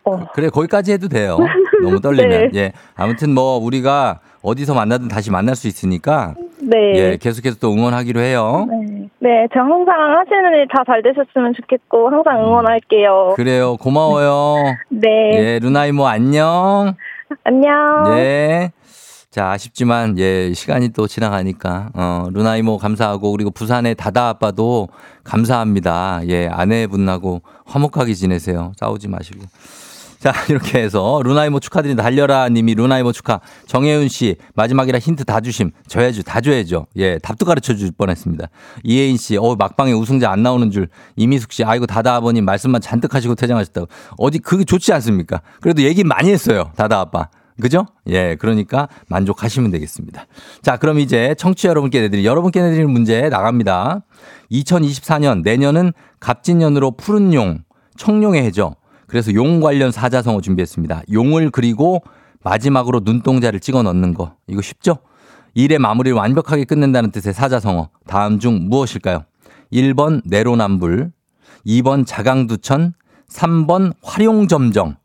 어, 그래 거기까지 해도 돼요. (laughs) 너무 떨리면. 네. 예. 아무튼 뭐 우리가 어디서 만나든 다시 만날 수 있으니까 네. 예 계속해서 또 응원하기로 해요. 네. 네, 제가 항상 하시는 일 다 잘 되셨으면 좋겠고 항상 응원할게요. 그래요. 고마워요. (laughs) 네, 예, 루나 이모 안녕. 안녕. 예. 자, 아쉽지만, 예, 시간이 또 지나가니까, 어, 루나 이모 감사하고, 그리고 부산의 다다 아빠도 감사합니다. 예, 아내분하고 화목하게 지내세요. 싸우지 마시고. 자, 이렇게 해서 루나 이모 축하드립니다. 달려라 님이 루나 이모 축하. 정혜윤 씨, 마지막이라 힌트 다 주심. 줘야죠. 다 줘야죠. 예, 답도 가르쳐 줄 뻔했습니다. 이혜인 씨, 어, 막방에 우승자 안 나오는 줄. 이미숙 씨, 아이고, 다다 아버님 말씀만 잔뜩 하시고 퇴장하셨다고. 어디, 그게 좋지 않습니까? 그래도 얘기 많이 했어요. 다다 아빠. 그죠? 예, 그러니까 만족하시면 되겠습니다. 자, 그럼 이제 청취자 여러분께 내드릴, 여러분께 내드리는 문제 나갑니다. 2024년, 내년은 갑진년으로 푸른 용, 청룡의 해죠. 그래서 용 관련 사자성어 준비했습니다. 용을 그리고 마지막으로 눈동자를 찍어 넣는 거. 이거 쉽죠? 일의 마무리를 완벽하게 끝낸다는 뜻의 사자성어. 다음 중 무엇일까요? 1번 내로남불, 2번 자강두천, 3번 활용점정.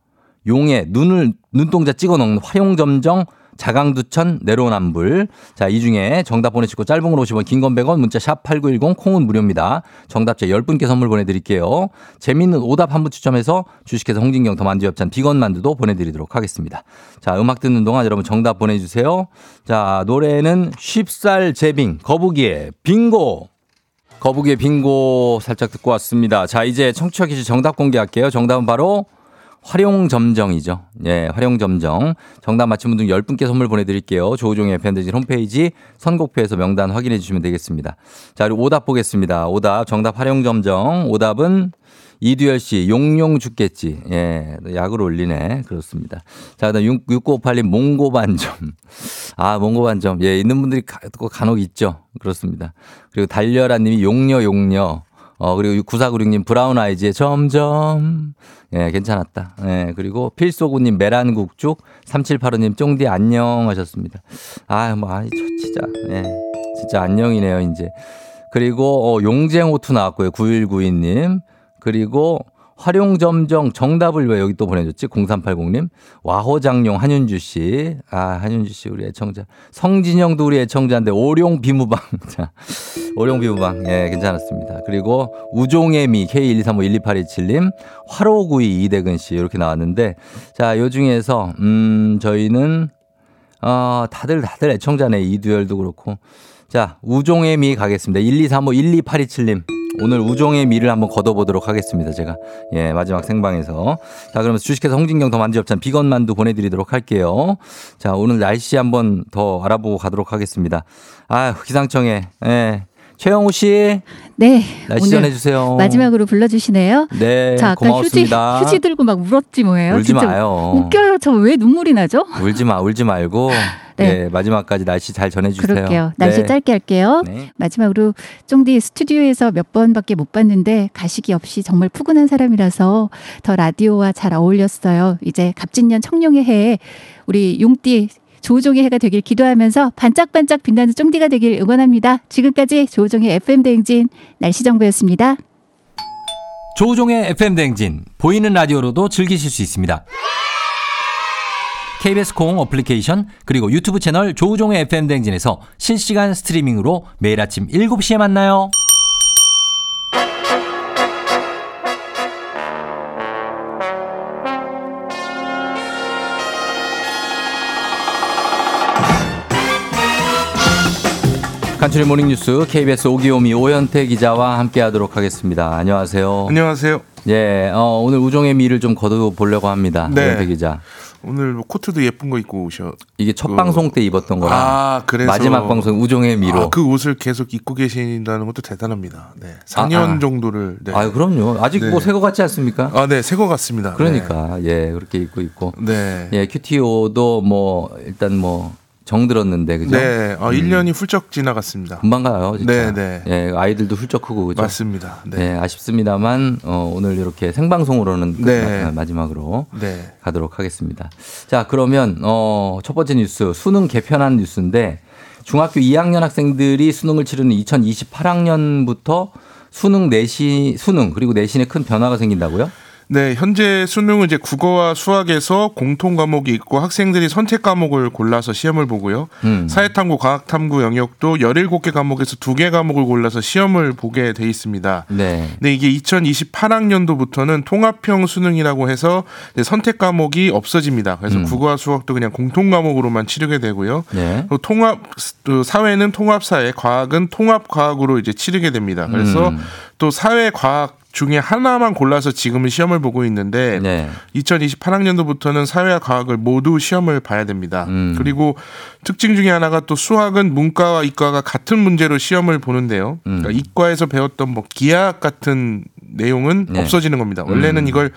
용에 눈을 눈동자 찍어 넣는 활용점정 자강두천 내로남불. 자, 이 중에 정답 보내시고 짧은 걸 50원, 긴 건 100원, 문자 샵 8910 콩은 무료입니다. 정답자 10분께 선물 보내 드릴게요. 재밌는 오답 한 분 추첨해서 주식회사 홍진경 더 만두 엽찬 비건 만두도 보내 드리도록 하겠습니다. 자, 음악 듣는 동안 여러분 정답 보내 주세요. 자, 노래는 쉽살 제빙 거북이의 빙고. 거북이의 빙고 살짝 듣고 왔습니다. 자, 이제 청취자 퀴즈 정답 공개할게요. 정답은 바로 활용점정이죠. 예, 활용점정. 정답 맞힌 분들 10분께 선물 보내드릴게요. 조우종의 팬데진 홈페이지 선곡표에서 명단 확인해 주시면 되겠습니다. 자, 그리고 오답 보겠습니다. 오답, 정답 활용점정. 오답은 이두열 씨, 용용 죽겠지. 예, 약을 올리네. 그렇습니다. 자, 그 다음 6958님, 몽고반점. 아, 몽고반점. 예, 있는 분들이 간혹 있죠. 그렇습니다. 그리고 달려라 님이 용녀, 용녀. 어, 그리고 9496님 브라운 아이즈의 점점. 예, 괜찮았다. 예, 그리고 필소구님 메란국죽. 3785님 쫑디 안녕 하셨습니다. 아, 뭐, 저, 진짜. 예, 진짜 안녕이네요, 이제. 그리고, 어, 용쟁호투 나왔고요. 9192님. 그리고 활용점정 정답을 왜 여기 또 보내줬지? 0380님. 와호장룡 한윤주 씨. 아, 한윤주 씨 우리 애청자. 성진영도 우리 애청자인데 오룡 비무방. (laughs) 자, 오룡 비무방. 예, 괜찮았습니다. 그리고 우종의 미 K123512827님. 화로구이 이대근 씨 이렇게 나왔는데 자, 요 중에서 음, 저희는 어, 다들 다들 애청자네. 이두열도 그렇고. 자, 우종의 미 가겠습니다. 1235 12827님. 오늘 우종의 미를 한번 걷어보도록 하겠습니다. 제가. 예, 마지막 생방에서. 자, 그러면 주식회사 홍진경 더 만두엽찬 비건 만두 보내드리도록 할게요. 자, 오늘 날씨 한번 더 알아보고 가도록 하겠습니다. 아, 기상청에, 예. 최영우 씨, 네. 날씨 전해주세요. 마지막으로 불러주시네요. 네, 자, 아까 고맙습니다. 휴지, 휴지 들고 막 울었지 뭐예요. 울지 마요. 웃겨요. 저 왜 눈물이 나죠? 울지 마, 울지 말고. 네. 네. 마지막까지 날씨 잘 전해주세요. 그럴게요. 날씨 네. 짧게 할게요. 네. 마지막으로 쫑디 스튜디오에서 몇 번밖에 못 봤는데 가식이 없이 정말 푸근한 사람이라서 더 라디오와 잘 어울렸어요. 이제 갑진년 청룡의 해에 우리 용띠 조우종의 해가 되길 기도하면서 반짝반짝 빛나는 쫑디가 되길 응원합니다. 지금까지 조우종의 FM 대행진 날씨 정보였습니다. 조우종의 FM 댕진 보이는 라디오로도 즐기실 수 있습니다. KBS 콩 어플리케이션 그리고 유튜브 채널 조우종의 FM 댕진에서 실시간 스트리밍으로 매일 아침 7시에 만나요. 간추린 모닝뉴스 KBS 오기오미 오현태 기자와 함께하도록 하겠습니다. 안녕하세요. 안녕하세요. 예, 어, 오늘 우종의 미를 좀 거둬 보려고 합니다. 네. 오현태 기자. 오늘 뭐 코트도 예쁜 거 입고 오셔. 이게 첫 그- 방송 때 입었던 거라 아, 그래서 마지막 방송 우종의 미로. 아, 그 옷을 계속 입고 계신다는 것도 대단합니다. 네. 4년 아, 아. 정도를 네. 아유 그럼요. 아직 네. 뭐새거 같지 않습니까? 아, 네. 새거 같습니다. 그러니까 예 그렇게 입고 있고 네. 예 큐티오도 뭐 일단 뭐 정들었는데 그죠? 네. 아, 음. 1년이 훌쩍 지나갔습니다. 금방 가요 진짜. 네, 네. 예 아이들도 훌쩍 크고 그죠? 맞습니다. 네. 네 아쉽습니다만 어, 오늘 이렇게 생방송으로는 끝- 네. 마지막으로 네. 가도록 하겠습니다. 자, 그러면 어, 첫 번째 뉴스 수능 개편한 뉴스인데 중학교 2학년 학생들이 수능을 치르는 2028학년부터 수능 내신 수능 그리고 내신에 큰 변화가 생긴다고요? 네, 현재 수능은 이제 국어와 수학에서 공통 과목이 있고 학생들이 선택 과목을 골라서 시험을 보고요. 음. 사회탐구, 과학탐구 영역도 17개 과목에서 2개 과목을 골라서 시험을 보게 돼 있습니다. 네. 근데 이게 2028학년도부터는 통합형 수능이라고 해서 선택 과목이 없어집니다. 그래서 음. 국어와 수학도 그냥 공통 과목으로만 치르게 되고요. 네. 또 통합 또 사회는 통합 사회, 과학은 통합 과학으로 이제 치르게 됩니다. 그래서 음. 또 사회 과학 중에 하나만 골라서 지금은 시험을 보고 있는데 네. 2028학년도부터는 사회와 과학을 모두 시험을 봐야 됩니다. 음. 그리고 특징 중에 하나가 또 수학은 문과와 이과가 같은 문제로 시험을 보는데요. 음. 그러니까 이과에서 배웠던 뭐 기하학 같은 내용은 네. 없어지는 겁니다. 원래는 음. 이걸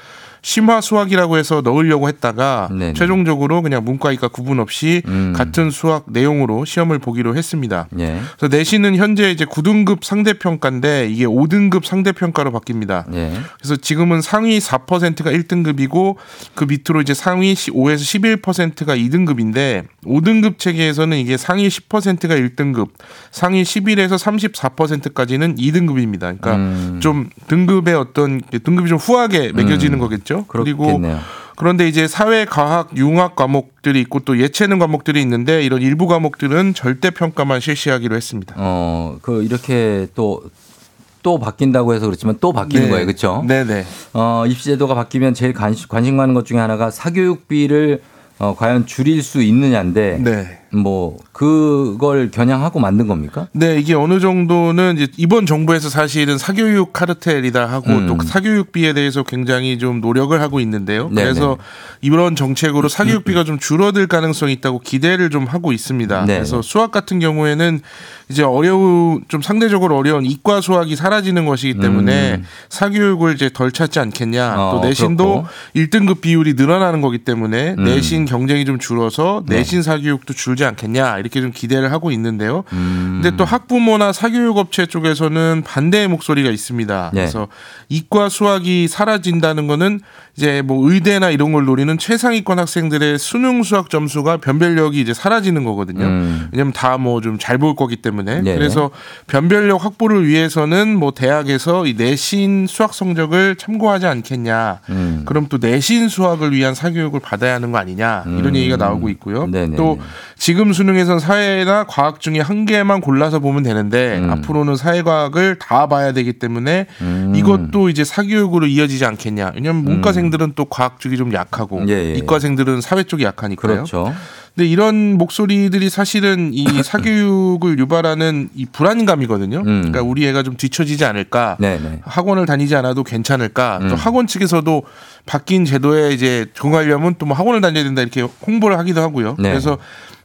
심화 수학이라고 해서 넣으려고 했다가 네네. 최종적으로 그냥 문과 이과 구분 없이 음. 같은 수학 내용으로 시험을 보기로 했습니다. 예. 그래서 내신은 현재 이제 9등급 상대평가인데 이게 5등급 상대평가로 바뀝니다. 예. 그래서 지금은 상위 4%가 1등급이고 그 밑으로 이제 상위 5에서 11%가 2등급인데 5등급 체계에서는 이게 상위 10%가 1등급, 상위 11에서 34%까지는 2등급입니다. 그러니까 음. 좀 등급의 어떤 등급이 좀 후하게 매겨지는 음. 거겠죠. 그리고 그렇겠네요. 그런데 이제 사회, 과학, 융합 과목들이 있고 또 예체능 과목들이 있는데 이런 일부 과목들은 절대 평가만 실시하기로 했습니다. 어, 그 이렇게 또또 바뀐다고 해서 그렇지만 또 바뀌는 네. 거예요. 그렇죠? 네 네. 어, 입시 제도가 바뀌면 제일 관심, 관심 가는 것 중에 하나가 사교육비를 어, 과연 줄일 수 있느냐인데 네. 뭐 그걸 겨냥하고 만든 겁니까? 네, 이게 어느 정도는 이제 이번 정부에서 사실은 사교육 카르텔이다 하고 음. 또 사교육비에 대해서 굉장히 좀 노력을 하고 있는데요. 네네. 그래서 이런 정책으로 사교육비가 좀 줄어들 가능성이 있다고 기대를 좀 하고 있습니다. 네. 그래서 수학 같은 경우에는 이제 어려운 좀 상대적으로 어려운 이과 수학이 사라지는 것이기 때문에 음. 사교육을 이제 덜 찾지 않겠냐. 어, 또 내신도 그렇고. 1등급 비율이 늘어나는 거기 때문에 음. 내신 경쟁이 좀 줄어서 네. 내신 사교육도 줄지 않겠냐. 이렇게 좀 기대를 하고 있는데요. 음. 근데 또 학부모나 사교육 업체 쪽에서는 반대의 목소리가 있습니다. 네. 그래서 이과 수학이 사라진다는 거는 이제 뭐 의대나 이런 걸 노리는 최상위권 학생들의 수능 수학 점수가 변별력이 이제 사라지는 거거든요. 음. 왜냐면 다 뭐 좀 잘 볼 거기 때문에. 네. 그래서 변별력 확보를 위해서는 뭐 대학에서 이 내신 수학 성적을 참고하지 않겠냐. 음. 그럼 또 내신 수학을 위한 사교육을 받아야 하는 거 아니냐. 이런 음. 얘기가 나오고 있고요. 네네네. 또 지금 수능에선 사회나 과학 중에 한 개만 골라서 보면 되는데 음. 앞으로는 사회과학을 다 봐야 되기 때문에 음. 이것도 이제 사교육으로 이어지지 않겠냐. 왜냐면 문과생들은 또 과학 쪽이 좀 약하고 예, 예. 이과생들은 사회 쪽이 약하니까요. 그렇죠. 근데 이런 목소리들이 사실은 이 (laughs) 사교육을 유발하는 이 불안감이거든요. 음. 그러니까 우리 애가 좀 뒤처지지 않을까. 네네. 학원을 다니지 않아도 괜찮을까. 음. 또 학원 측에서도 바뀐 제도에 이제 적응하려면 또 뭐 학원을 다녀야 된다 이렇게 홍보를 하기도 하고요. 네. 그래서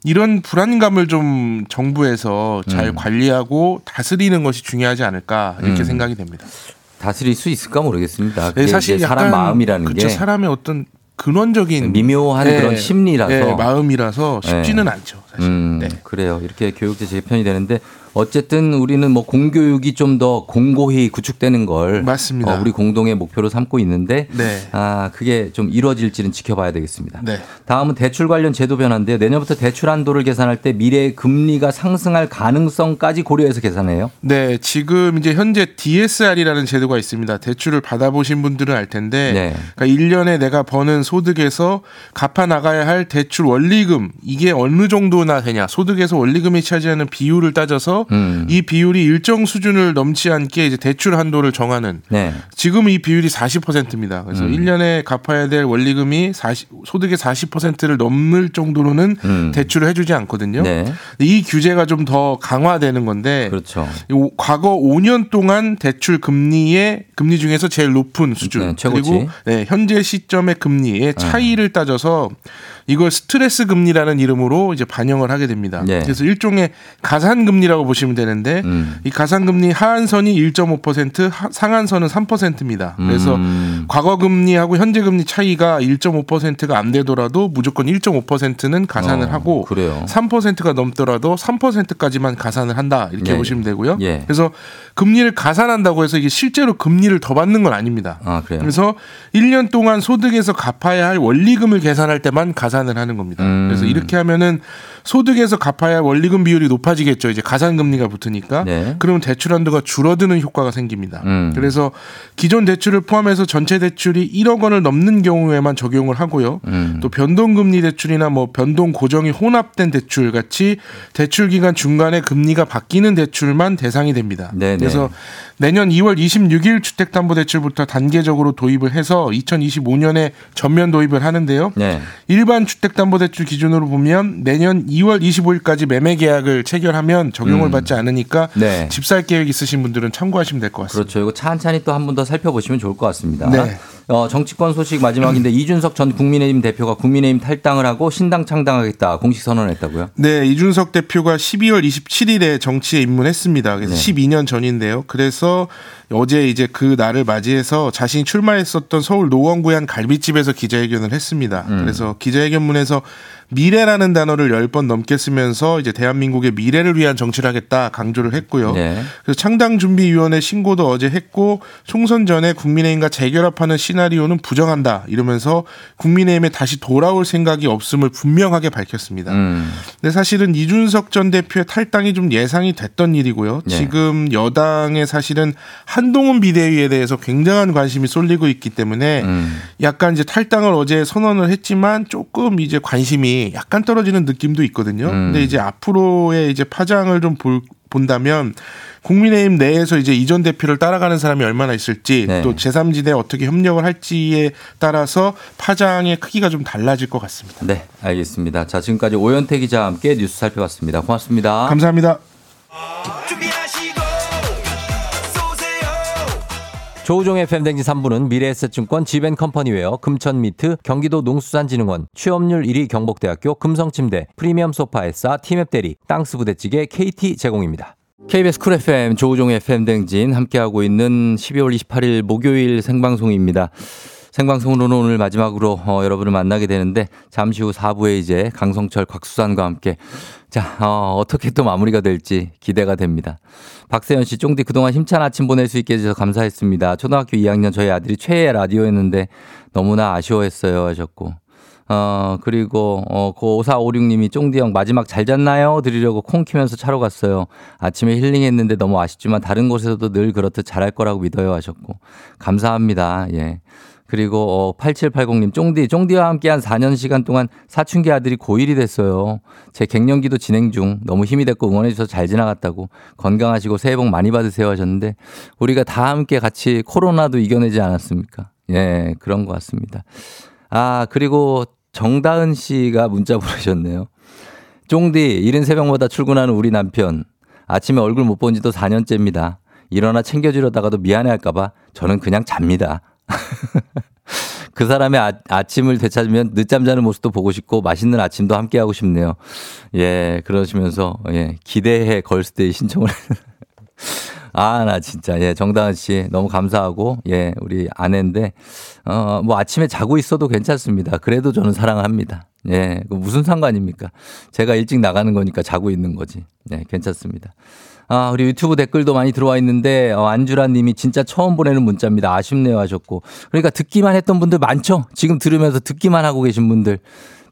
이런 불안감을 좀 정부에서 잘 음. 관리하고 다스리는 것이 중요하지 않을까 이렇게 음. 생각이 됩니다. 다스릴 수 있을까 모르겠습니다. 네, 사실 사람 마음이라는 그렇죠. 게 사람의 어떤 근원적인 미묘한 네, 그런 심리라서 네, 마음이라서 쉽지는 네. 않죠. 사실. 음, 네. 그래요. 이렇게 교육제 재편이 되는데 어쨌든 우리는 뭐 공교육이 좀 더 공고히 구축되는 걸 맞습니다. 어, 우리 공동의 목표로 삼고 있는데 네. 아 그게 좀 이루어질지는 지켜봐야 되겠습니다. 네. 다음은 대출 관련 제도 변화인데요. 내년부터 대출 한도를 계산할 때 미래 금리가 상승할 가능성까지 고려해서 계산해요. 네, 지금 이제 현재 DSR이라는 제도가 있습니다. 대출을 받아보신 분들은 알 텐데, 네. 그러니까 1년에 내가 버는 소득에서 갚아 나가야 할 대출 원리금 이게 어느 정도 나 되냐, 소득에서 원리금이 차지하는 비율을 따져서 음. 이 비율이 일정 수준을 넘지 않게 이제 대출 한도를 정하는. 네. 지금 이 비율이 40%입니다. 그래서 음. 1년에 갚아야 될 원리금이 40, 소득의 40%를 넘을 정도로는 음. 대출을 해주지 않거든요. 네. 이 규제가 좀 더 강화되는 건데 그렇죠. 요- 과거 5년 동안 대출 금리의 금리 중에서 제일 높은 수준 네. 그리고 네, 현재 시점의 금리의 차이를 따져서 이걸 스트레스 금리라는 이름으로 이제 반영을 하게 됩니다. 네. 그래서 일종의 가산 금리라고 보시면 되는데 음. 이 가산 금리 하한선이 1.5% 하- 상한선은 3%입니다. 그래서 음. 과거 금리하고 현재 금리 차이가 1.5%가 안 되더라도 무조건 1.5%는 가산을 어, 하고 그래요. 3%가 넘더라도 3%까지만 가산을 한다 이렇게 예, 보시면 되고요. 예. 그래서 금리를 가산한다고 해서 이게 실제로 금리를 더 받는 건 아닙니다. 아. 그래서 1년 동안 소득에서 갚아야 할 원리금을 계산할 때만 가산 을 하는 겁니다. 음. 그래서 이렇게 하면은 소득에서 갚아야 할 원리금 비율이 높아지겠죠. 이제 가산금리가 붙으니까. 네. 그러면 대출 한도가 줄어드는 효과가 생깁니다. 음. 그래서 기존 대출을 포함해서 전체 대출이 1억 원을 넘는 경우에만 적용을 하고요. 음. 또 변동금리 대출이나 뭐 변동 고정이 혼합된 대출 같이 대출 기간 중간에 금리가 바뀌는 대출만 대상이 됩니다. 네네. 그래서 내년 2월 26일 주택담보대출부터 단계적으로 도입을 해서 2025년에 전면 도입을 하는데요. 네. 일반 주택담보대출 기준으로 보면 내년 2월 25일까지 매매 계약을 체결하면 적용을 음. 받지 않으니까 네. 집살 계획 있으신 분들은 참고하시면 될 것 같습니다. 그렇죠. 이거 찬찬히 또 한 번 더 살펴보시면 좋을 것 같습니다. 네. 어, 정치권 소식 마지막인데 (clears throat) 이준석 전 국민의힘 대표가 국민의힘 탈당을 하고 신당 창당하겠다 공식 선언했다고요? 네, 이준석 대표가 12월 27일에 정치에 입문했습니다. 그래서 네. 12년 전인데요. 그래서 어제 이제 그 날을 맞이해서 자신이 출마했었던 서울 노원구의 한 갈비집에서 기자회견을 했습니다. 음. 그래서 기자회견문에서 미래라는 단어를 10번 넘게 쓰면서 이제 대한민국의 미래를 위한 정치를 하겠다 강조를 했고요. 네. 그래서 창당 준비 위원회 신고도 어제 했고 총선 전에 국민의힘과 재결합하는 시 나리오는 부정한다 이러면서 국민의힘에 다시 돌아올 생각이 없음을 분명하게 밝혔습니다. 음. 근데 사실은 이준석 전 대표의 탈당이 좀 예상이 됐던 일이고요. 네. 지금 여당의 사실은 한동훈 비대위에 대해서 굉장한 관심이 쏠리고 있기 때문에 음. 약간 이제 탈당을 어제 선언을 했지만 조금 이제 관심이 약간 떨어지는 느낌도 있거든요. 음. 근데 이제 앞으로의 이제 파장을 좀 볼, 본다면 국민의힘 내에서 이제 이전 대표를 따라가는 사람이 얼마나 있을지 네. 또 제3지대에 어떻게 협력을 할지에 따라서 파장의 크기가 좀 달라질 것 같습니다. 네, 알겠습니다. 자, 지금까지 오현태 기자와 함께 뉴스 살펴봤습니다. 고맙습니다. 감사합니다. 조우종의 FM댕진 3부는 미래에셋증권 지벤컴퍼니웨어 금천미트 경기도 농수산진흥원 취업률 1위 경북대학교 금성침대 프리미엄 소파 에싸 티맵대리 땅스 부대찌개 KT 제공입니다. KBS 쿨 FM 조우종의 FM댕진 함께하고 있는 12월 28일 목요일 생방송입니다. 생방송으로는 오늘 마지막으로 어, 여러분을 만나게 되는데 잠시 후 4부에 이제 강성철 곽수산과 함께 자 어, 어떻게 또 마무리가 될지 기대가 됩니다. 박세현 씨 쫑디 그동안 힘찬 아침 보낼 수 있게 해주셔서 감사했습니다. 초등학교 2학년 저희 아들이 최애 라디오였는데 너무나 아쉬워했어요 하셨고 어, 그리고, 어, 고 5456님이 쫑디 형 마지막 잘 잤나요? 드리려고 콩 키면서 차로 갔어요. 아침에 힐링했는데 너무 아쉽지만 다른 곳에서도 늘 그렇듯 잘할 거라고 믿어요 하셨고. 감사합니다. 예. 그리고 어 8780님 쫑디 쫑디와 함께한 4년 시간 동안 사춘기 아들이 고1이 됐어요. 제 갱년기도 진행 중 너무 힘이 됐고 응원해 주셔서 잘 지나갔다고 건강하시고 새해 복 많이 받으세요 하셨는데 우리가 다 함께 같이 코로나도 이겨내지 않았습니까? 예, 그런 것 같습니다. 아, 그리고 정다은 씨가 문자 (laughs) 보내셨네요. 쫑디, 이른 새벽마다 출근하는 우리 남편. 아침에 얼굴 못 본 지도 4년째입니다. 일어나 챙겨주려다가도 미안해 할까봐 저는 그냥 잡니다. (laughs) 그 사람의 아, 아침을 되찾으면 늦잠 자는 모습도 보고 싶고 맛있는 아침도 함께 하고 싶네요. 예, 그러시면서 예, 기대해 걸스데이 신청을 (laughs) 아, 나 진짜, 예, 정다은 씨, 너무 감사하고, 예, 우리 아내인데, 어, 뭐 아침에 자고 있어도 괜찮습니다. 그래도 저는 사랑합니다. 예, 그 무슨 상관입니까? 제가 일찍 나가는 거니까 자고 있는 거지. 네, 괜찮습니다. 아, 우리 유튜브 댓글도 많이 들어와 있는데, 어, 안주라 님이 진짜 처음 보내는 문자입니다. 아쉽네요 하셨고. 그러니까 듣기만 했던 분들 많죠? 지금 들으면서 듣기만 하고 계신 분들.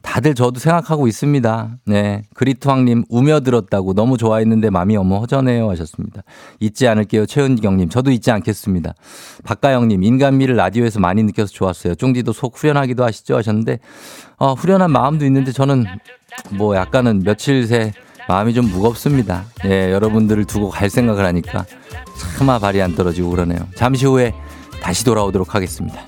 다들 저도 생각하고 있습니다. 네. 그리투왕님, 우며 들었다고 너무 좋아했는데 마음이 어머 허전해요 하셨습니다. 잊지 않을게요. 최은경님, 저도 잊지 않겠습니다. 박가영님, 인간미를 라디오에서 많이 느껴서 좋았어요. 쫑디도 속 후련하기도 하시죠 하셨는데, 어, 후련한 마음도 있는데 저는 뭐 약간은 며칠 새 마음이 좀 무겁습니다. 예, 여러분들을 두고 갈 생각을 하니까 차마 발이 안 떨어지고 그러네요. 잠시 후에 다시 돌아오도록 하겠습니다.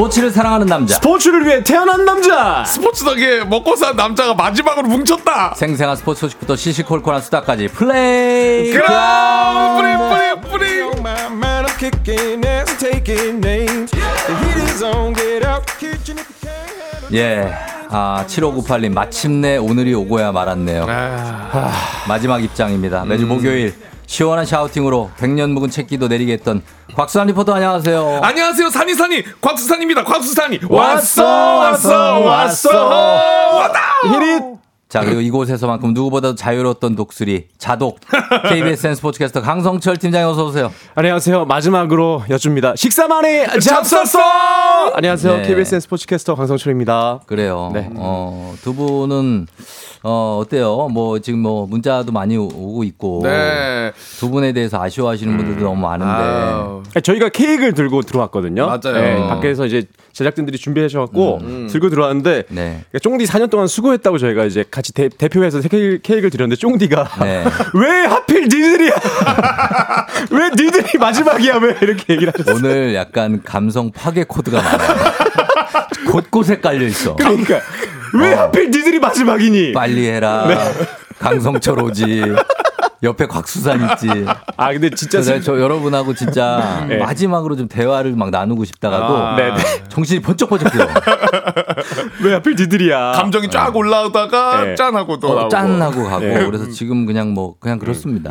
스포츠를 사랑하는 남자. 스포츠를 위해 태어난 남자. 스포츠 덕에 먹고 산 남자가 마지막으로 뭉쳤다. 생생한 스포츠 소식부터 시시콜콜한 수다까지 플레이. 그럼 뿌리 뿌리 뿌리. 예. 아, 7598님, 마침내 오늘이 오고야 말았네요. 하, 마지막 입장입니다. 매주 목요일, 시원한 샤우팅으로 100년 묵은 책기도 내리게 했던 곽수환 리포터 안녕하세요. 안녕하세요 산이산이 곽수산입니다. 곽수산이 왔어, 왔어, 왔어. 왔다. 히릿. 자, 그리고 이곳에서만큼 누구보다도 자유로웠던 독수리, 자독, KBSN 스포츠캐스터 강성철 팀장님 어서 오세요. 안녕하세요. 마지막으로 여쭙니다. 식사만이 잡섰어. 안녕하세요. 네. KBSN 스포츠캐스터 강성철입니다. 그래요. 네. 어, 두 분은 어, 어때요? 뭐 지금 뭐 문자도 많이 오- 오고 있고 네. 두 분에 대해서 아쉬워하시는 분들도 너무 많은데 아유. 저희가 케이크를 들고 들어왔거든요. 맞아요. 네, 밖에서 이제 제작진들이 준비하셔갖고 들고 들어왔는데 네. 그러니까 쫑디 4년 동안 수고했다고 저희가 이제 같이 대, 대표해서 케이크, 케이크를 드렸는데 쫑디가 네. (laughs) 왜 하필 니들이야? (laughs) 왜 니들이 마지막이야? 왜 이렇게 얘기를 하셨어요? 오늘 약간 감성 파괴 코드가 많아요. (laughs) 곳곳에 깔려 있어. 그러니까 왜 하필 니들이 마지막이니? 빨리 해라. 네. 강성철 오지. 옆에 곽수산 있지. 아 근데 진짜 슬- 저 여러분하고 진짜 (laughs) 네. 마지막으로 좀 대화를 막 나누고 싶다가도 아. 네, 네. 정신이 번쩍번쩍 들어. (laughs) 왜 하필 니들이야? 감정이 쫙 올라오다가 네. 짠하고 또 어, 나오고. 짠하고 가고 네. 그래서 지금 그냥 뭐 그냥 그렇습니다.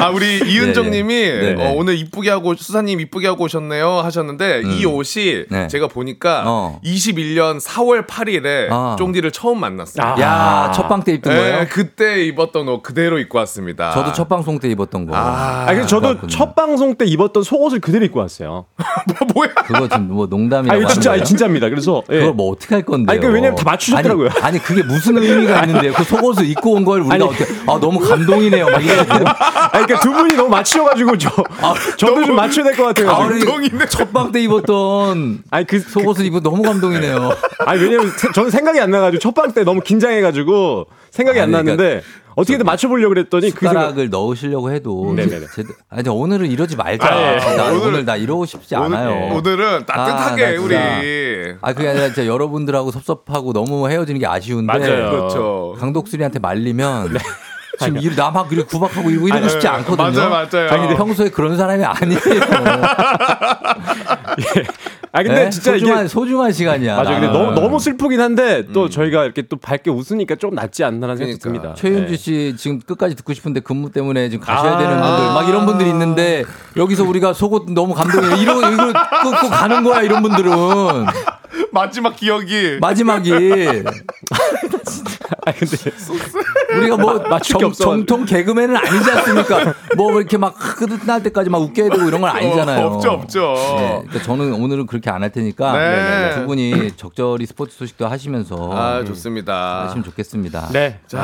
아 우리 (laughs) 이은정님이 네, 네. 어, 오늘 이쁘게 하고 수사님 이쁘게 하고 오셨네요 하셨는데 이 옷이 네. 제가 보니까 어. 21년 4월 8일에 아. 쫑디를 처음 만났어요. 아. 야, 첫방 때 입던 네, 거예요? 그때 입었던 옷 그대로 입고 왔습니다. 저도 첫 방송 때 입었던 거. 아, 아, 그래서 저도 그렇군요. 첫 방송 때 입었던 속옷을 그대로 입고 왔어요. (laughs) 뭐야? 그거 지금 뭐 아, 농담이라고 이거 하는 진짜? 아니, 진짜입니다. 그래서 (laughs) 예. 그걸 뭐 어떻게 할 건데요? 아니, 그러니까 왜냐면 다 맞추셨더라고요. 아니, 아니, 그게 무슨 의미가 있는데 그 속옷을 입고 온 걸 우리가 아니. 어떻게 아 너무 감동이네요. 막 이래야 돼요. 아니, 그러니까 두 분이 너무 맞추셔가지고 저 저도 좀 맞춰야 될 것 같아요. 가을에 첫방 때 입었던 아니 그 속옷을 입고 너무 감동이네요. 아니 왜냐면 세- 저는 생각이 안 나가지고 첫방 때 너무 긴장해가지고 생각이 안 아니, 났는데 어떻게든 맞춰보려고 그랬더니 그 생각 숟가락을 넣으시려고 해도 네네네. 제- 아니 오늘은 이러지 말자. 아, 예. 나 오늘- 오늘, 나 이러고 싶지 않아요. 오늘은 따뜻하게 아, 나 우리. 아 그게 아니라 진짜 여러분들하고 섭섭하고 너무 헤어지는 게 아쉬운데 맞아요. 그렇죠. 강독수리한테 말리면 지금 이 나막 이렇게 구박하고 이러고 이러고 싶지 않거든요. 맞아요, 맞아요. 아니 평소에 그런 사람이 아니에요. (laughs) 아 근데 네? 진짜 소중한 이게 소중한 시간이야. 맞아 근데. 너무 너무 슬프긴 한데 또 저희가 이렇게 또 밝게 웃으니까 좀 낫지 않나라는 생각이 그러니까. 듭니다. 최윤주 씨 지금 끝까지 듣고 싶은데 근무 때문에 지금 가셔야 아. 되는 분들 막 이런 분들이 있는데 여기서 우리가 속옷 너무 감동해 이러 이거 끊고 가는 거야 이런 분들은 (laughs) 마지막 기억이 마지막이 (laughs) 아 근데 우리가 뭐 맞출 (laughs) 게 정. 정통 개그맨은 아니지 않습니까? 뭐 이렇게 막 끝날 때까지 막 웃겨야 되고 이런 건 아니잖아요. 어, 없죠, 없죠. 네, 그러니까 저는 오늘은 그렇게 안 할 테니까 네. 두 분이 적절히 스포츠 소식도 하시면서 아 좋습니다. 하시면 좋겠습니다. 네. 자,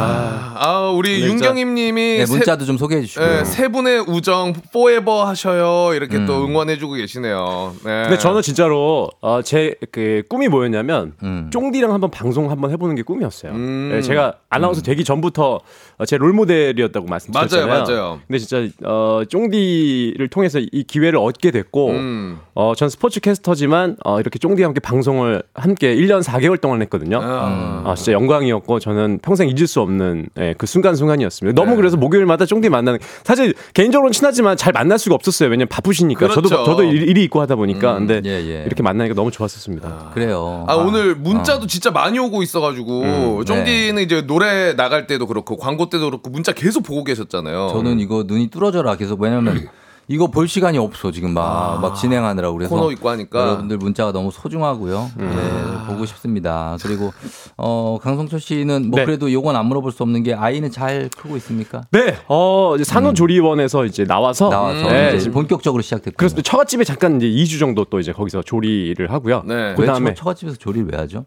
아 우리 네, 윤경임님이 네, 세- 문자도 좀 소개해 주시고요. 네, 세 분의 우정 포에버 하셔요 이렇게 음. 또 응원해주고 계시네요. 네. 근데 저는 진짜로 어, 제그 꿈이 뭐였냐면 음. 쫑디랑 한번 방송 한번 해보는 게 꿈이었어요. 음. 네, 제가 아나운서 되기 전부터 어, 제 롤모델이었다고 말씀드렸잖아요. 맞아요, 맞아요. 근데 진짜 어, 쫑디를 통해서 이 기회를 얻게 됐고, 음. 어, 전 스포츠 캐스터지만 어, 이렇게 쫑디와 함께 방송을 함께 1년 4개월 동안 했거든요. 아. 아, 진짜 영광이었고 저는 평생 잊을 수 없는 예, 그 순간순간이었습니다. 너무 그래서 목요일마다 쫑디 만나는 사실 개인적으로는 친하지만 잘 만날 수가 없었어요. 왜냐면 바쁘시니까 그렇죠. 저도 저도 일- 일이 있고 하다 보니까 근데 예, 예. 이렇게 만나니까 너무 좋았었습니다. 그래요. 아, 오늘 문자도 진짜 많이 오고 있어가지고 음, 쫑디는 이제 노래 나갈 때도 그렇고 광고 때도 그렇고 문자 계속 보고 계셨잖아요. 저는 이거 눈이 뚫어져라 계속 왜냐면 (laughs) 이거 볼 시간이 없어 지금 막, 막 진행하느라고 그래서 코너 있고 하니까. 여러분들 문자가 너무 소중하고요. 예, 보고 싶습니다. 그리고 어 강성철 씨는 뭐 네. 그래도 요건 안 물어볼 수 없는 게 아이는 잘 크고 있습니까? 네, 어 이제 산후조리원에서 이제 나와서 나와서 네, 이제 본격적으로 시작됐고. 그래서 또 처갓집에 잠깐 이제 2주 정도 또 이제 거기서 조리를 하고요. 네. 왜 그다음에 처, 처갓집에서 조리를 왜 하죠?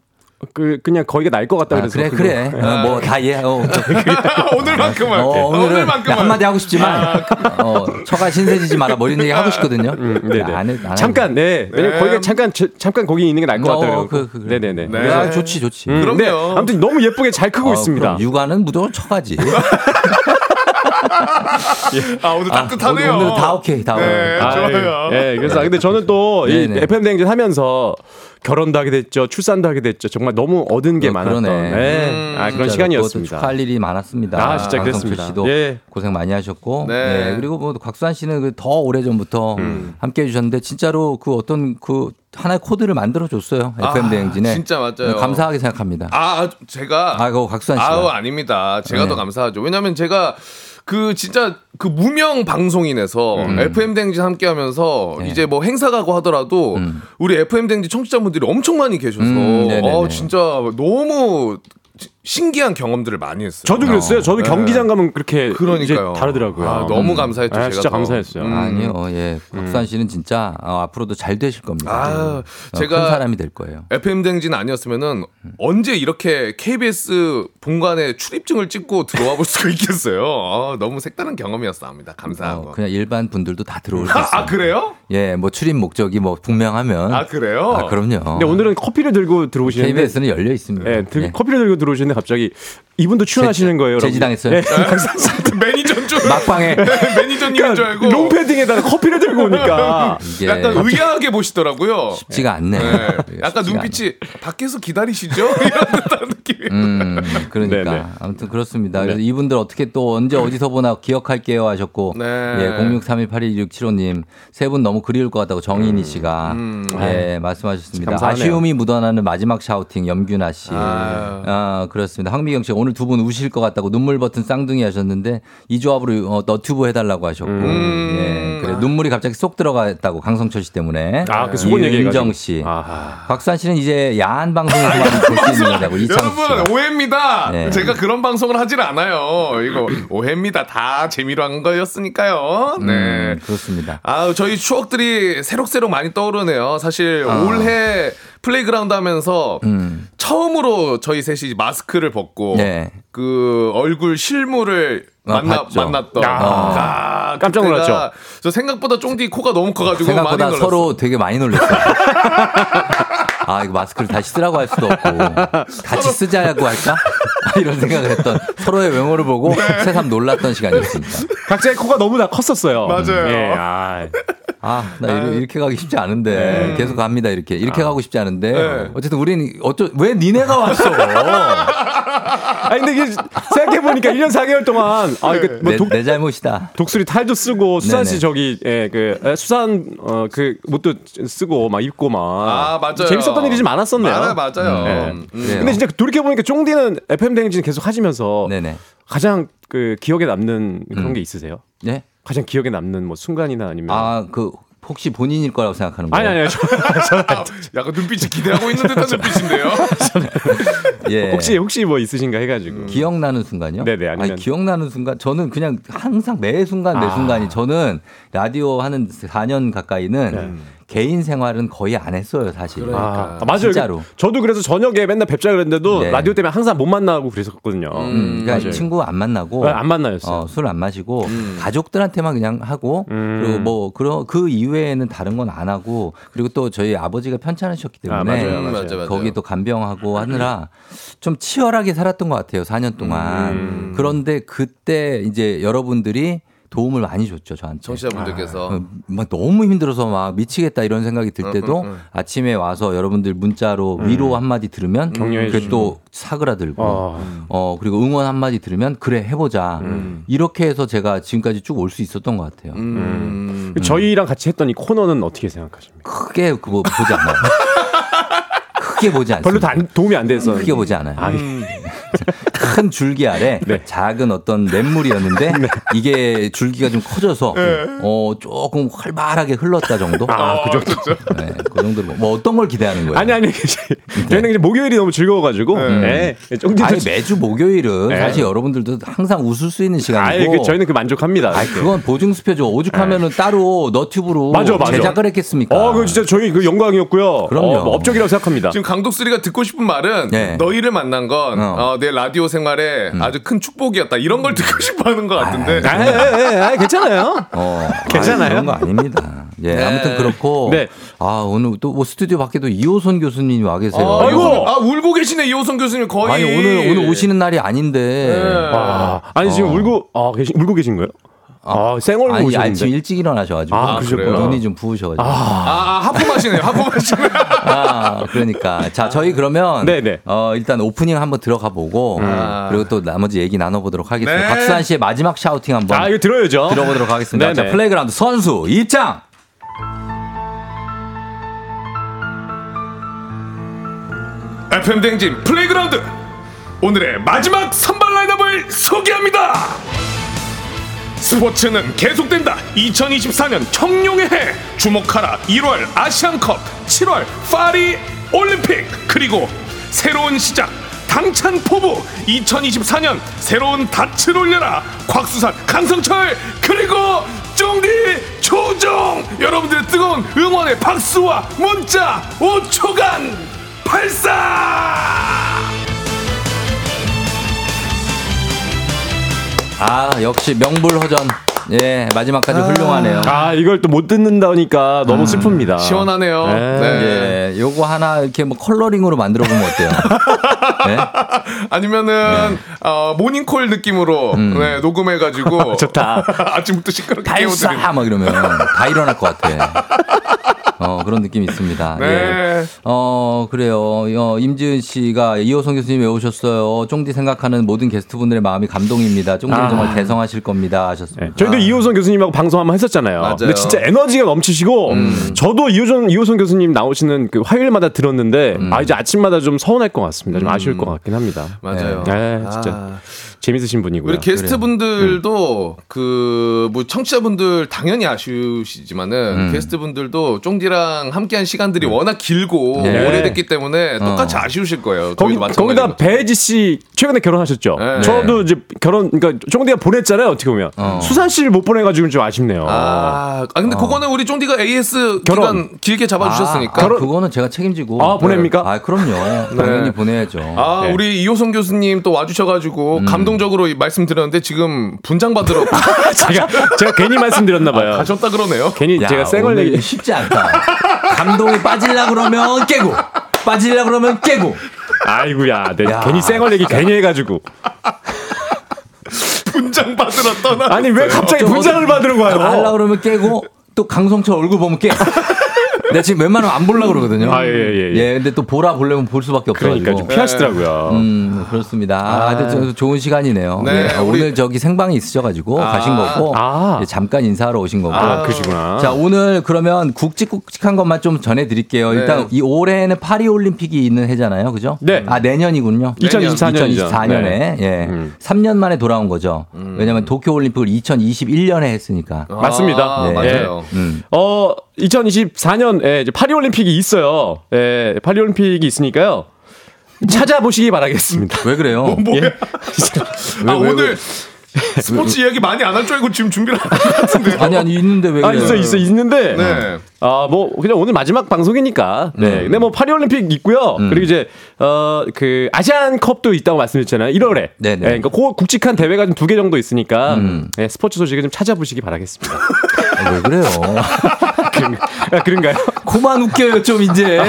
그 그냥 거기가 날 것 같다 아, 그래서 그래 그래 뭐다 이해. 어, (laughs) 오늘만큼 할게. 어, 오늘은 오늘만큼 한마디 하고 싶지만 어, 처가 신세지지 마라 뭐 이런 얘기 하고 싶거든요. 음, 네네. 안 해, 안 해. 잠깐 네, 왜냐면 네. 거기가 잠깐 저- 잠깐 거기 있는 게 나을 것 어, 같아요. 그, 그, 그래. 네네네. 네. 야, 좋지 좋지. 음, 그럼요. 네, 아무튼 너무 예쁘게 잘 크고 어, 있습니다. 육아는 무조건 처가지. (laughs) 아 오늘 따뜻하네요. 오늘, 오늘 다 오케이, 다 네, 아, 좋아요. 예, 예, 그래서 아, 근데 저는 또 이. FM 대행진 하면서 결혼도 하게 됐죠, 출산도 하게 됐죠. 정말 너무 얻은 게 어, 많았던. 네. 음, 아, 그런 시간이었습니다. 축하할 일이 많았습니다. 아, 진짜 그랬습니다. 씨도 예. 고생 많이 하셨고, 네. 네, 그리고 뭐 곽수환 씨는 그더 오래 전부터 음. 함께 해 주셨는데 진짜로 그 어떤 그 하나의 코드를 만들어 줬어요. FM 아, 대행진에 진짜 맞아요. 감사하게 생각합니다. 아 제가 아, 그거 곽수환 씨가. 아우 아닙니다. 제가 네. 더 감사하죠. 왜냐면 제가 그 진짜 그 무명 방송인에서 FM 댕진 함께 하면서 음. 네. 이제 뭐 행사 가고 하더라도 음. 우리 FM 댕진 청취자분들이 엄청 많이 계셔서 음, 네네네. 어 진짜 너무 시- 신기한 경험들을 많이 했어요. 저도 그랬어요. 저도 네. 경기장 가면 그렇게 그러니까요. 이제 다르더라고요. 아, 너무 감사했죠. 아, 제가 진짜 더. 감사했어요. 음. 아니요, 예, 곽수환 씨는 진짜 어, 앞으로도 잘 되실 겁니다. 아, 어, 제가 큰 사람이 될 거예요. FM 댕진 아니었으면은 음. 언제 이렇게 KBS 본관에 출입증을 찍고 들어와 볼 수가 (laughs) 있겠어요. 아, 너무 색다른 경험이었습니다. 감사하고. 어, 그냥 일반 분들도 다 들어올 (laughs) 수 있어요. 아 그래요? 예, 뭐 출입 목적이 뭐 분명하면. 아 그래요? 아, 그럼요. 근데 오늘은 커피를 들고 들어오시는데 KBS는 열려 있습니다. 예, 들- 예. 커피를 들고 들어오시는 데 갑자기 이분도 출연하시는 거예요. 제지당했어요? 예. 매니저인 줄 막방에 (laughs) 매니저님인 줄 알고 롱패딩에다가 커피를 들고 오니까 약간 의아하게 보시더라고요. 쉽지가 않네. 네. (laughs) 약간 쉽지가 눈빛이 밖에서 기다리시죠? (laughs) 이런 느낌이. 음, 그러니까 네네. 아무튼 그렇습니다. 그래서 이분들 어떻게 또 언제 어디서 보나 기억할게요 하셨고 네. 예, 0631822675님 세 분 너무 그리울 것 같다고 정인희 씨가 음. 예, 말씀하셨습니다. 감사하네요. 아쉬움이 묻어나는 마지막 샤우팅 염균아 씨. 아유. 아, 그 렇습니다. 황미경 씨 오늘 두 분 우실 것 같다고 눈물 버튼 쌍둥이 하셨는데 이 조합으로 어, 너튜브 해달라고 하셨고 음. 예, 그래 눈물이 갑자기 쏙 들어갔다고 강성철 씨 때문에 아, 그 수건 얘기해가지고. 윤정 씨. 아하. 곽수환 씨는 이제 야한 방송에서만 볼수 있는 거다고 이창수. 여러분 오해입니다. 네. 제가 그런 방송을 하질 않아요. 이거 오해입니다. 다 재미로 한 거였으니까요. 네. 음, 그렇습니다. 아, 저희 추억들이 새록새록 많이 떠오르네요. 사실 아. 올해 플레이그라운드 하면서 음. 처음으로 저희 셋이 마스크를 벗고 네. 그 얼굴 실물을 아, 만나 봤죠. 만났던 야. 아, 깜짝 놀랐죠? 저 생각보다 쫑디 코가 너무 커가지고 생각보다 많이 놀랐어요. 서로 되게 많이 놀랐어요. (laughs) 아, 이거 마스크를 다시 쓰라고 할 수도 없고, 같이 쓰자고 할까? (laughs) 이런 생각을 했던 서로의 외모를 보고 네. 새삼 놀랐던 시간이었습니다. 각자의 코가 너무 다 컸었어요. 맞아요. 예, 아, 아, 나 이렇게, 이렇게 가기 쉽지 않은데. 계속 갑니다, 이렇게. 이렇게 가고 싶지 않은데. 네. 어쨌든 우리는 어쩌, 왜 니네가 왔어? (laughs) 아니 근데 이게 생각해 보니까 1년 4개월 동안 아 이게 뭐 내, 독, 내 잘못이다. 독수리 탈도 쓰고 수산 씨. 저기 예 그 수산 어 그 옷도 쓰고 막 입고 막 아, 맞아요. 재밌었 던 일이 좀 많았었네요. 맞아요, 맞아요. 네. 음. 그래요. 근데 진짜 돌이켜 보니까 쫑디는 FM 대행진 계속 하시면서 네네. 가장 그 기억에 남는 그런 음. 게 있으세요? 네? 가장 기억에 남는 뭐 순간이나 아니면 아, 그, 혹시 본인일 거라고 생각하는 거예요? 아니 아니요. 저, (laughs) 약간 눈빛이 기대하고 있는 듯한 눈빛인데요. (laughs) 예. 혹시 혹시 뭐 있으신가 해가지고 기억나는 순간이요? 네네, 아니면- 아니, 기억나는 순간 저는 그냥 항상 매 순간 매 아. 순간이 저는 라디오 하는 4년 가까이는 네. 개인 생활은 거의 안 했어요 사실. 그러니까. 아, 맞아요. 진짜로. 저도 그래서 저녁에 맨날 뵙자 그랬는데도 네. 라디오 때문에 항상 못 만나고 그랬었거든요. 음, 그러니까 맞아요. 친구 안 만나고 네, 안 만나였어요. 어, 술안 마시고 음. 가족들한테만 그냥 하고 음. 그리고 뭐 그런 그 이외에는 다른 건 안 하고 그리고 또 저희 아버지가 편찮으셨기 때문에 아, 맞아요, 음, 맞아요. 맞아요, 맞아요. 거기 또 간병하고 하느라 좀 치열하게 살았던 것 같아요 4년 동안 음. 그런데 그때 이제 여러분들이 도움을 많이 줬죠 저한테. 청취자분들께서 어, 막 너무 힘들어서 막 미치겠다 이런 생각이 들 때도 음, 음, 음. 아침에 와서 여러분들 문자로 위로 한 마디 들으면 격려해 그게. 또 사그라들고 어. 어 그리고 응원 한 마디 들으면 그래 해보자 음. 이렇게 해서 제가 지금까지 쭉 올 수 있었던 것 같아요. 음. 저희랑 같이 했던 이 코너는 어떻게 생각하십니까? 크게 그거 보지 않아요. (laughs) 크게 보지 않습니다. 별로 다 안- 도움이 안 돼서 크게 보지 않아요. 아니, 큰 줄기 아래 (laughs) 네. 작은 어떤 냇물이었는데 (laughs) 이게 줄기가 좀 커져서 어 조금 활발하게 흘렀다 정도. 아, 그 정도. 네, 그 정도로 뭐 어떤 걸 기대하는 거예요? 아니 아니 저희는 이제 목요일이 너무 즐거워가지고 네. 쫑디도 아니 매주 목요일은 네. 사실 여러분들도 항상 웃을 수 있는 시간이고. 그 저희는 그 만족합니다. 아니, 그건 보증 수표죠. 오죽하면은 따로 너튜브로 맞아, 맞아. 제작을 했겠습니까? 어, 그 진짜 저희 그 영광이었고요. 그럼요. 어, 뭐 업적이라고 생각합니다. 지금 강독수리가 듣고 싶은 말은 네. 너희를 만난 건 어. 음. 어, 내 라디오 생활에 아주 큰 축복이었다 이런 걸 듣고 싶어 하는 것 같은데 아, 예, 예, 예, 괜찮아요. 어, 괜찮아요? 아니, 그런 거 아닙니다. 예, 네. 아무튼 그렇고. 네. 아, 오늘 또 뭐 스튜디오 밖에도 이호선 교수님이 와 계세요. 아, 아이고! 이호선- 아, 울고 계시네, 이호선 교수님 거의. 아니, 오늘, 오늘 오시는 날이 아닌데. 네. 아, 아니 지금 어. 울고 아 계신 울고 계신 거예요? 아, 쌩얼로 아니, 오셨는데. 아침 일찍 일어나셔가지고. 아, 그러셨구나. 눈이 좀 부으셔가지고. 아, 아, 하품하시네요, 하품하시네. 아, 그러니까. 자, 저희 그러면. 네네. 어, 일단 오프닝 한번 들어가 보고. 아. 그리고 또 나머지 얘기 나눠보도록 하겠습니다. 네. 곽수산 씨의 마지막 shouting 한번. 아, 이거 들어야죠. 들어보도록 하겠습니다. 네네. 자, 플레이그라운드 선수 입장! FM 댕진 플레이그라운드 오늘의 마지막 선발 라인업을 소개합니다. 스포츠는 계속된다. 2024년 청룡의 해 주목하라. 1월 아시안컵, 7월 파리 올림픽 그리고 새로운 시작. 당찬 포부 2024년 새로운 닻을 올려라 곽수산 강성철 그리고 쫑디 조종 여러분들의 뜨거운 응원의 박수와 문자 5초간 발사 아, 역시 명불허전. 예, 마지막까지 훌륭하네요. 아, 이걸 또 못 듣는다니까 너무 슬픕니다. 시원하네요. 네. 네. 예, 요거 하나 이렇게 뭐 컬러링으로 만들어 보면 어때요? (laughs) 예? 아니면은 어, 모닝콜 느낌으로 네, 녹음해 가지고 (laughs) 좋다. (laughs) 아침부터 시끄럽게 깨워드리는 발사! 막 이러면 다 일어날 것 같아. 어, 그런 느낌이 있습니다. 네. 예. 어, 그래요. 어, 임지은 씨가 이호성 교수님 왜 오셨어요? 쫑디 생각하는 모든 게스트분들의 마음이 감동입니다. 쫑디는 아. 정말 대성하실 겁니다. 하셨습니다. 네, 저희도 이호선 교수님하고 방송 한번 했었잖아요. 맞아요. 근데 진짜 에너지가 넘치시고 음. 저도 이호선 이호선 교수님 나오시는 그 화요일마다 들었는데 음. 아 이제 아침마다 좀 서운할 것 같습니다. 좀 아쉬울 것 같긴 합니다. 맞아요. 네, 진짜 아. 재밌으신 분이고요. 우리 게스트 분들도 그뭐 청취자 분들 당연히 아쉬우시지만은 음. 게스트 분들도 쫑디랑 함께한 시간들이 워낙 길고 네. 오래됐기 때문에 똑같이 어. 아쉬우실 거예요. 거기. 거기다 배지 씨 최근에 결혼하셨죠. 네. 저도 이제 결혼 그러니까 쫑디가 보냈잖아요. 어떻게 보면 어. 수산 씨를 못 보내가지고 좀 아쉽네요. 아, 아 근데 그거는 우리 쫑디가 AS 결혼. 기간 길게 잡아주셨으니까. 아, 그거는 제가 책임지고. 아, 보냅니까? 아, 그럼요. 당연히 보내야죠. 아, 네. 우리 이호성 교수님 또 와주셔가지고 음. 감동 적으로 이 말씀드렸는데 지금 분장 받으러 (laughs) 제가 제가 괜히 말씀드렸나 봐요. 가셨다 그러네요. 괜히 야, 제가 쌩얼 얘기 쉽지 않다. 감동이 빠질라 그러면 깨고, 빠질라 그러면 깨고. 아이고야, 네, 야. 괜히 쌩얼 얘기 괜히 해가지고. 분장 받으러 떠나. 아니 왜 갑자기 좀 분장을 받으러 가요? 하려 그러면 깨고 또 강성철 얼굴 보면 깨. 내가 지금 웬만하면 안 보려고 그러거든요. 아, 예, 예, 예. 근데 또 보라 보려면 볼 수밖에 없어가지고. 그러니까 좀 피하시더라고요. 음, 그렇습니다. 아, 근데 저- 좋은 시간이네요. 네, 네, 우리- 오늘 저기 생방이 있으셔가지고 아. 가신 거고, 아. 이제 잠깐 인사하러 오신 거고. 아, 그러시구나. 자, 오늘 그러면 굵직굵직한 것만 좀 전해드릴게요. 일단 네. 이 올해는 파리 올림픽이 있는 해잖아요. 그죠? 네. 아, 내년이군요. 2024년 이죠. 2024년에 네. 예. 음. 3년 만에 돌아온 거죠. 왜냐면 도쿄 올림픽을 2021년에 했으니까. 맞습니다. 아, 네. 맞아요. 음. 어, 2024년 에 이제 파리올림픽이 있어요. 예, 파리올림픽이 있으니까요. 찾아보시기 바라겠습니다. 왜 그래요? 예? (laughs) 아, 오늘 스포츠 이야기 많이 안 할 줄 알고 지금 준비를 안한것 같은데. (laughs) 아니 아니 있는데 왜 아, 그래요? 있어, 있어, 있는데. 네. 아, 뭐, 그냥 오늘 마지막 방송이니까. 네. 근데 뭐, 파리올림픽 있고요. 음. 그리고 이제, 어, 그, 아시안컵도 있다고 말씀드렸잖아요. 1월에. 네네. 네, 그러니까 그 굵직한 대회가 좀 두 개 정도 있으니까. 음. 네, 스포츠 소식을 좀 찾아보시기 바라겠습니다. (laughs) 아, 왜 그래요? 그런, 아, 그런가요? (laughs) 그만 웃겨요 좀 이제.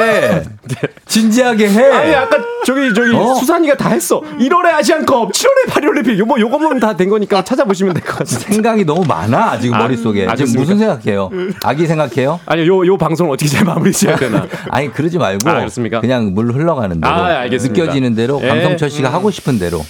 진지하게 해. 아니, 아까 저기, 저기, 어? 수산이가 다 했어. 1월에 아시안컵, 7월에 파리올림픽. 요, 뭐, 요거면 다 된 거니까 찾아보시면 될 것 같습니다. 생각이 너무 많아 지금 아, 머릿속에. 지금 알겠습니까? 무슨 생각해요? 아기 생각해요? 아니요, 요, 요 방송을 어떻게 잘 마무리 지어야 되나. 아니 그러지 말고 아, 그렇습니까? 그냥 물 흘러가는 대로 아. 느껴지는 대로 예. 강성철 씨가 하고 싶은 대로.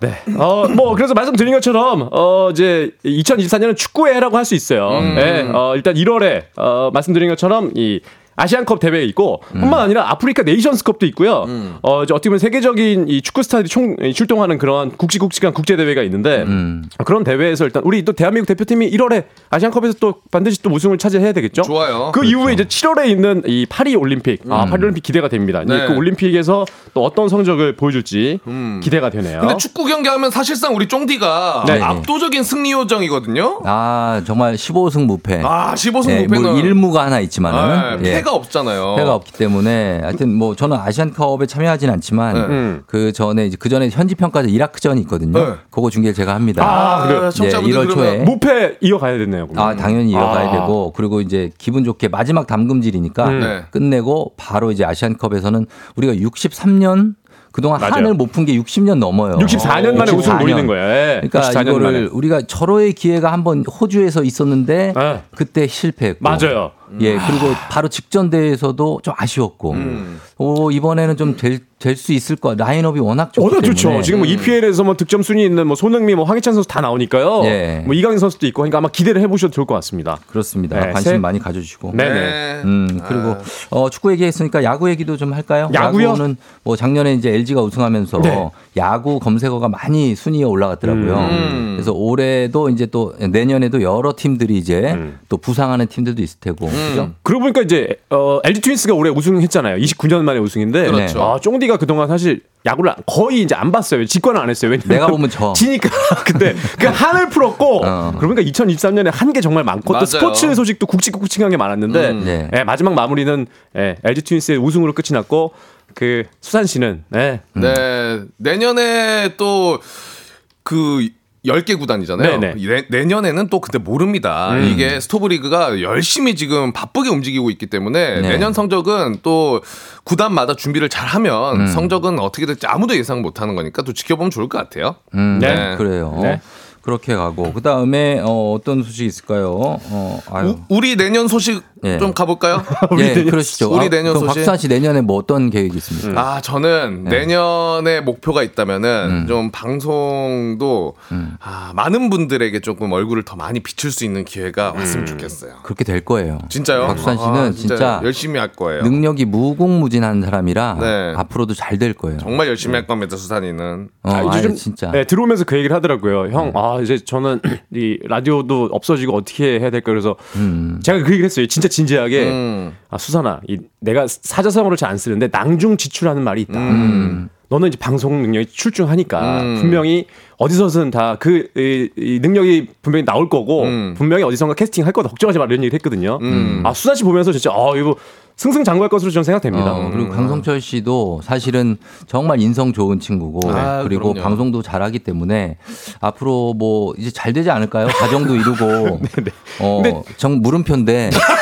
네. 어, 뭐, 그래서 말씀드린 것처럼, 어, 이제, 2024년은 축구해라고 할 수 있어요. 네. 어, 일단 1월에, 어, 말씀드린 것처럼, 이, 아시안컵 대회 있고 뿐만 아니라 아프리카 네이션스컵도 있고요. 어 이제 어떻게 보면 세계적인 이 축구 스타들이 총 이, 출동하는 그런 굵직굵직한 국제 대회가 있는데 음. 어, 그런 대회에서 일단 우리 또 대한민국 대표팀이 1월에 아시안컵에서 또 반드시 또 우승을 차지해야 되겠죠. 좋아요. 그 이후에 이제 7월에 있는 이 파리 올림픽, 아 파리 올림픽 기대가 됩니다. 네. 그 올림픽에서 또 어떤 성적을 보여줄지 기대가 되네요. 근데 축구 경기 하면 사실상 우리 쫑디가 네. 압도적인 승리 요정이거든요. 아 정말 15승 무패. 아, 15승 예, 무패는 뭐 일무가 하나 있지만은 아, 예, 해가 없잖아요. 해가 없기 때문에 하여튼 뭐 저는 아시안컵에 참여하진 않지만 네. 음. 그 전에 이제 그 전에 현지 평가전 이라크전이 있거든요. 네. 그거 중계를 제가 합니다. 아, 그래요? 예, 1월 초에 무패 이어가야 됐네요. 그러면. 아, 당연히 이어가야 아. 되고, 그리고 이제 기분 좋게 마지막 담금질이니까 음. 네. 끝내고 바로 이제 아시안컵에서는 우리가 63년 그동안 맞아요. 한을 못 푼 게 60년 넘어요. 64년 만에 우승 64년. 노리는 거예요. 예. 그러니까 64년 이거를 만에. 우리가 절호의 기회가 한번 호주에서 있었는데 예. 그때 실패했고. 맞아요. 예, 그리고 바로 직전 대회에서도 좀 아쉬웠고. 음. 오, 이번에는 좀 될 될수 있을 거. 라인업이 워낙 좋기 워낙 때문에. 좋죠. 지금 뭐 EPL에서 뭐 득점 순위 있는 뭐 손흥민, 뭐 황희찬 선수 다 나오니까요. 예. 뭐 이강인 선수도 있고, 그러니까 아마 기대를 해보셔도 좋을 것 같습니다. 그렇습니다. 네, 관심 새- 많이 가져주시고. 네네. 네. 음 그리고 어, 축구 얘기했으니까 야구 얘기도 좀 할까요? 야구요? 야구는 뭐 작년에 이제 LG가 우승하면서 네. 야구 검색어가 많이 순위에 올라갔더라고요. 음. 그래서 올해도 이제 또 내년에도 여러 팀들이 이제 음. 또 부상하는 팀들도 있을 테고. 그죠? 그러고 보니까 이제 어, LG 트윈스가 올해 우승했잖아요. 29년 만에 우승인데. 그렇죠. 아, 쫑디가 그동안 사실 야구를 거의 이제 안 봤어요. 직관을 안 했어요. 왜냐면 내가 보면 져. 지니까. (laughs) 근데 그 한을 풀었고 어. 그러니까 2023년에 한 게 정말 많고 맞아요. 또 스포츠 소식도 굵직굵직한 게 많았는데 음. 네. 예, 마지막 마무리는 예, LG 트윈스의 우승으로 끝이 났고 그 수산 씨는 예, 네. 내년에 또그 10개 구단이잖아요. 네네. 내, 내년에는 또 근데 모릅니다. 음. 이게 스토브리그가 열심히 지금 바쁘게 움직이고 있기 때문에 네. 내년 성적은 또 구단마다 준비를 잘 하면 음. 성적은 어떻게 될지 아무도 예상 못 하는 거니까 또 지켜보면 좋을 것 같아요. 음, 네. 그래요. 네. 그렇게 가고 그 다음에 어, 어떤 소식이 있을까요? 어, 아유. 우, 우리 내년 소식 예. 좀 가볼까요? (laughs) 예, 그러시죠. 우리 아, 내년 그럼 소식. 박수환 씨 내년에 뭐 어떤 계획이 있습니까? 아, 저는 네. 내년에 목표가 있다면은 음. 좀 방송도 음. 아, 많은 분들에게 조금 얼굴을 더 많이 비출 수 있는 기회가 음. 왔으면 좋겠어요. 그렇게 될 거예요. 진짜요? 박수환 씨는 아, 진짜 열심히 할 거예요. 능력이 무궁무진한 사람이라 네. 앞으로도 잘 될 거예요. 정말 열심히 할 겁니다, 수산이는. 어, 아, 요즘 진짜. 네, 들어오면서 그 얘기를 하더라고요. 형, 아 이제 저는 (clears throat) 이 라디오도 없어지고 어떻게 해야 될까 그래서 음. 제가 그 얘기를 했어요. 진짜 진지하게. 음. 아 수산아, 이, 내가 사자성어를 잘 안 쓰는데 낭중지출하는 말이 있다. 음. 너는 이제 방송 능력이 출중하니까 음. 분명히 어디서든 다그 능력이 분명히 나올 거고 음. 분명히 어디선가 캐스팅 할 거다 걱정하지 마 이런 얘기를 했거든요. 음. 아 수산 씨 보면서 진짜 아 이거 승승장구할 것으로 저는 생각됩니다. 어, 그리고 강성철 씨도 사실은 정말 인성 좋은 친구고 아, 그리고 그럼요. 방송도 잘하기 때문에 앞으로 뭐 이제 잘 되지 않을까요? 가정도 이루고 (laughs) 어, 근데- 정 물음표인데 (laughs)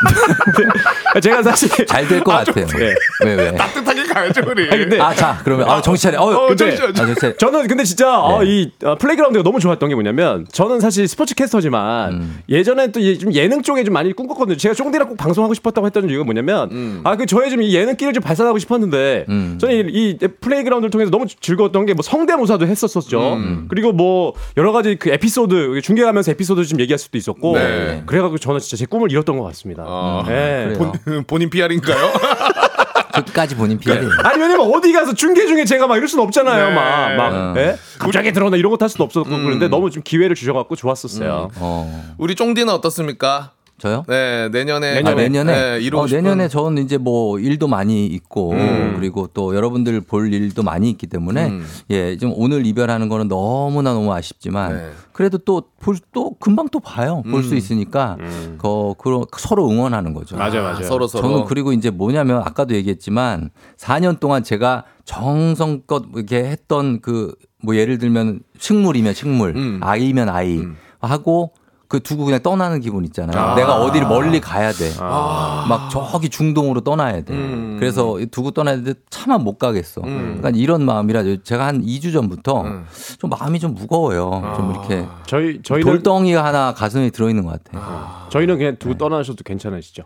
(laughs) 제가 사실 잘 될 것 같아요. 네. 왜 왜? 따뜻하게 가야죠, 우리. 아니, 근데 아 자 그러면 아 정신 차려. 어, 어, 근데 정신 차려. 아, 정신 차려. 저는 근데 진짜 어, 네. 이 어, 플레이그라운드가 너무 좋았던 게 뭐냐면 저는 사실 스포츠 캐스터지만 음. 예전에 또 좀 예능 쪽에 좀 많이 꿈꿨거든요. 제가 쫑디랑 꼭 방송하고 싶었다고 했던 이유가 뭐냐면 음. 아그 저의 좀 이 예능기를 좀 발산하고 싶었는데 음. 저는 이, 이 플레이그라운드를 통해서 너무 즐거웠던 게 뭐 성대모사도 했었었죠. 음. 그리고 뭐 여러 가지 그 에피소드 중계하면서 에피소드 좀 얘기할 수도 있었고 네. 그래가지고 저는 진짜 제 꿈을 이뤘던 것 같습니다. 아, 네. 그래요. 본, 본인 PR인가요? 끝까지 (laughs) 본인 피해요. 아니 왜냐면 어디 가서 중계 중에 제가 막 이럴 수는 없잖아요. 네. 막, 막 어. 예? 갑자기 들어오나 이런 것도 할 수도 없었고 음. 그런데 너무 좀 기회를 주셔갖고 좋았었어요. 어 우리 쫑디는 어떻습니까? 저요? 네, 내년에. 아, 내년에 네, 이루고 어, 내년에 저는 이제 뭐 일도 많이 있고 음. 그리고 또 여러분들 볼 일도 많이 있기 때문에 음. 예, 좀 오늘 이별하는 거는 너무나 너무 아쉽지만 네. 그래도 또 볼 또 금방 또 봐요. 볼수 음. 있으니까 거 그런 서로 응원하는 거죠. 맞아요, 맞아요. 서로 서로. 저는 그리고 이제 뭐냐면 아까도 얘기했지만 4년 동안 제가 정성껏 이렇게 했던 그 뭐 예를 들면 식물이면 식물, 음. 아이면 아이 음. 하고 그 두고 그냥 떠나는 기분 있잖아요. 아. 내가 어디를 멀리 가야 돼. 아. 막 저기 중동으로 떠나야 돼. 음. 그래서 두고 떠나야 되는데 차마 못 가겠어. 음. 그러니까 이런 마음이라 제가 한 2주 전부터 음. 좀 마음이 좀 무거워요. 아. 좀 이렇게 저희 저희는 돌덩이가 하나 가슴에 들어 있는 것 같아. 요 저희는 그냥 두고 떠나셔도 괜찮으시죠.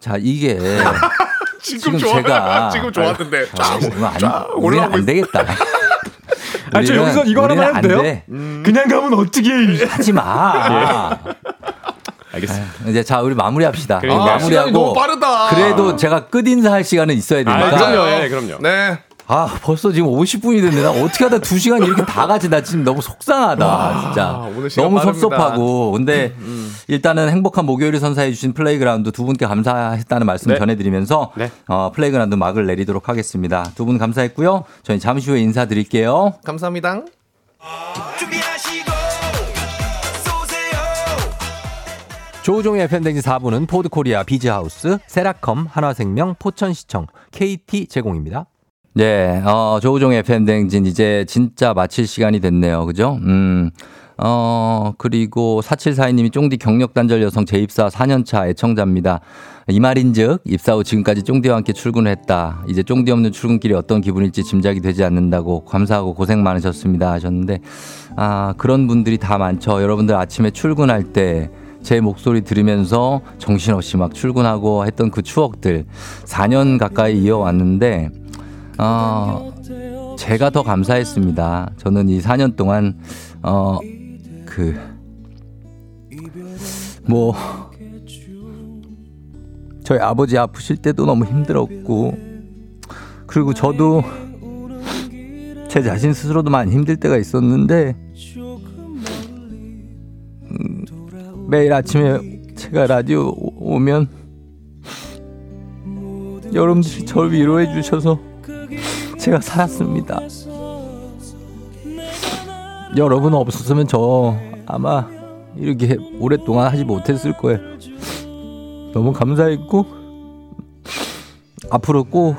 자 이게 (laughs) 지금, 지금 좋아. 제가- 지금 좋았는데. 아, 이거 안, 쫙 우리는 올라가고 안 되겠다. 아니, 저 여기서 이거 하나만 해도 돼요? 안 돼. 그냥 가면 어떻게? 하지 마. (laughs) 알겠습니다. 이제 자 우리 마무리합시다. 그러니까. 아, 마무리하고 너무 빠르다. 그래도 제가 끝 인사할 시간은 있어야 아, 되니까. 그럼요, 예, 그럼요. 네. 아, 벌써 지금 50분이 됐네. 나 어떻게 하다 2시간 이렇게 다 가지? 나 지금 너무 속상하다. 진짜. 오늘 시간 너무 빠릅니다. 섭섭하고. 근데 일단은 행복한 목요일을 선사해 주신 플레이그라운드 두 분께 감사했다는 말씀 네. 전해 드리면서 네. 어, 플레이그라운드 막을 내리도록 하겠습니다. 두 분 감사했고요. 저희 잠시 후에 인사드릴게요. 감사합니다. 조우종의 FM댕진 4부는 포드코리아 비즈하우스, 세라컴, 한화생명, 포천시청, KT 제공입니다. 네, 어, 조우종의 FM댕진 이제 진짜 마칠 시간이 됐네요. 그죠? 음, 어, 그리고 4742님이 쫑디 경력단절 여성 재입사 4년차 애청자입니다. 이 말인즉 입사 후 지금까지 쫑디와 함께 출근을 했다. 이제 쫑디 없는 출근길이 어떤 기분일지 짐작이 되지 않는다고 감사하고 고생 많으셨습니다 하셨는데 아 그런 분들이 다 많죠. 여러분들 아침에 출근할 때 제 목소리 들으면서 정신없이 막 출근하고 했던 그 추억들 4년 가까이 이어왔는데 어, 제가 더 감사했습니다. 저는 이 4년 동안 어, 그, 뭐, 저희 아버지 아프실 때도 너무 힘들었고, 그리고 저도 제 자신 스스로도 많이 힘들 때가 있었는데, 음, 매일 아침에 제가 라디오 오- 오면, 여러분들이 저를 위로해 주셔서 제가 살았습니다. 여러분 없었으면 저 아마 이렇게 오랫동안 하지 못했을 거예요. 너무 감사했고 앞으로 꼭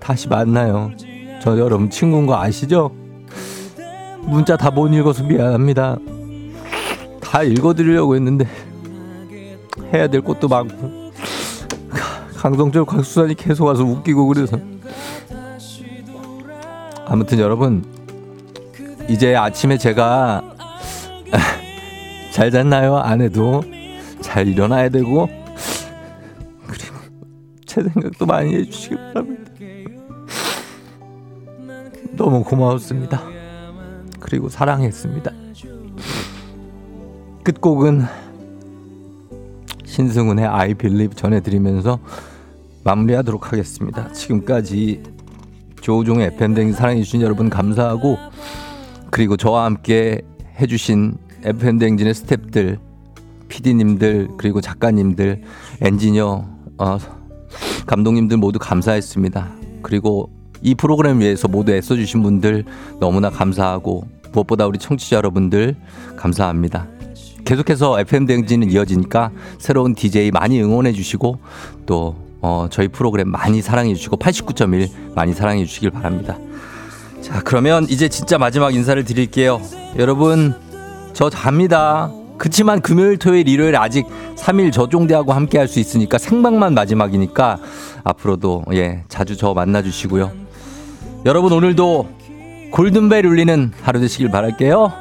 다시 만나요. 저 여러분 친구인 거 아시죠? 문자 다 못 읽어서 미안합니다. 다 읽어드리려고 했는데 해야 될 것도 많고 강성철 곽수산이 계속 와서 웃기고 그래서 아무튼 여러분 이제 아침에 제가 (laughs) 잘 잤나요? 안 해도 잘 일어나야 되고 그리고 제 생각도 많이 해주시기 바랍니다. 너무 고마웠습니다. 그리고 사랑했습니다. 끝곡은 신승훈의 I Believe 전해드리면서 마무리하도록 하겠습니다. 지금까지 조우종의 FM댕 사랑해주신 여러분 감사하고 그리고 저와 함께 해주신 FM댕진의 스탭들, PD님들, 그리고 작가님들, 엔지니어, 어, 감독님들 모두 감사했습니다. 그리고 이 프로그램 위해서 모두 애써주신 분들 너무나 감사하고 무엇보다 우리 청취자 여러분들 감사합니다. 계속해서 FM댕진은 이어지니까 새로운 DJ 많이 응원해 주시고 또 어, 저희 프로그램 많이 사랑해 주시고 89.1 많이 사랑해 주시길 바랍니다. 자, 그러면 이제 진짜 마지막 인사를 드릴게요. 여러분, 저 잡니다. 그치만 금요일, 토요일, 일요일 아직 3일 저종대하고 함께 할 수 있으니까 생방만 마지막이니까 앞으로도 예, 자주 저 만나 주시고요. 여러분 오늘도 골든벨 울리는 하루 되시길 바랄게요.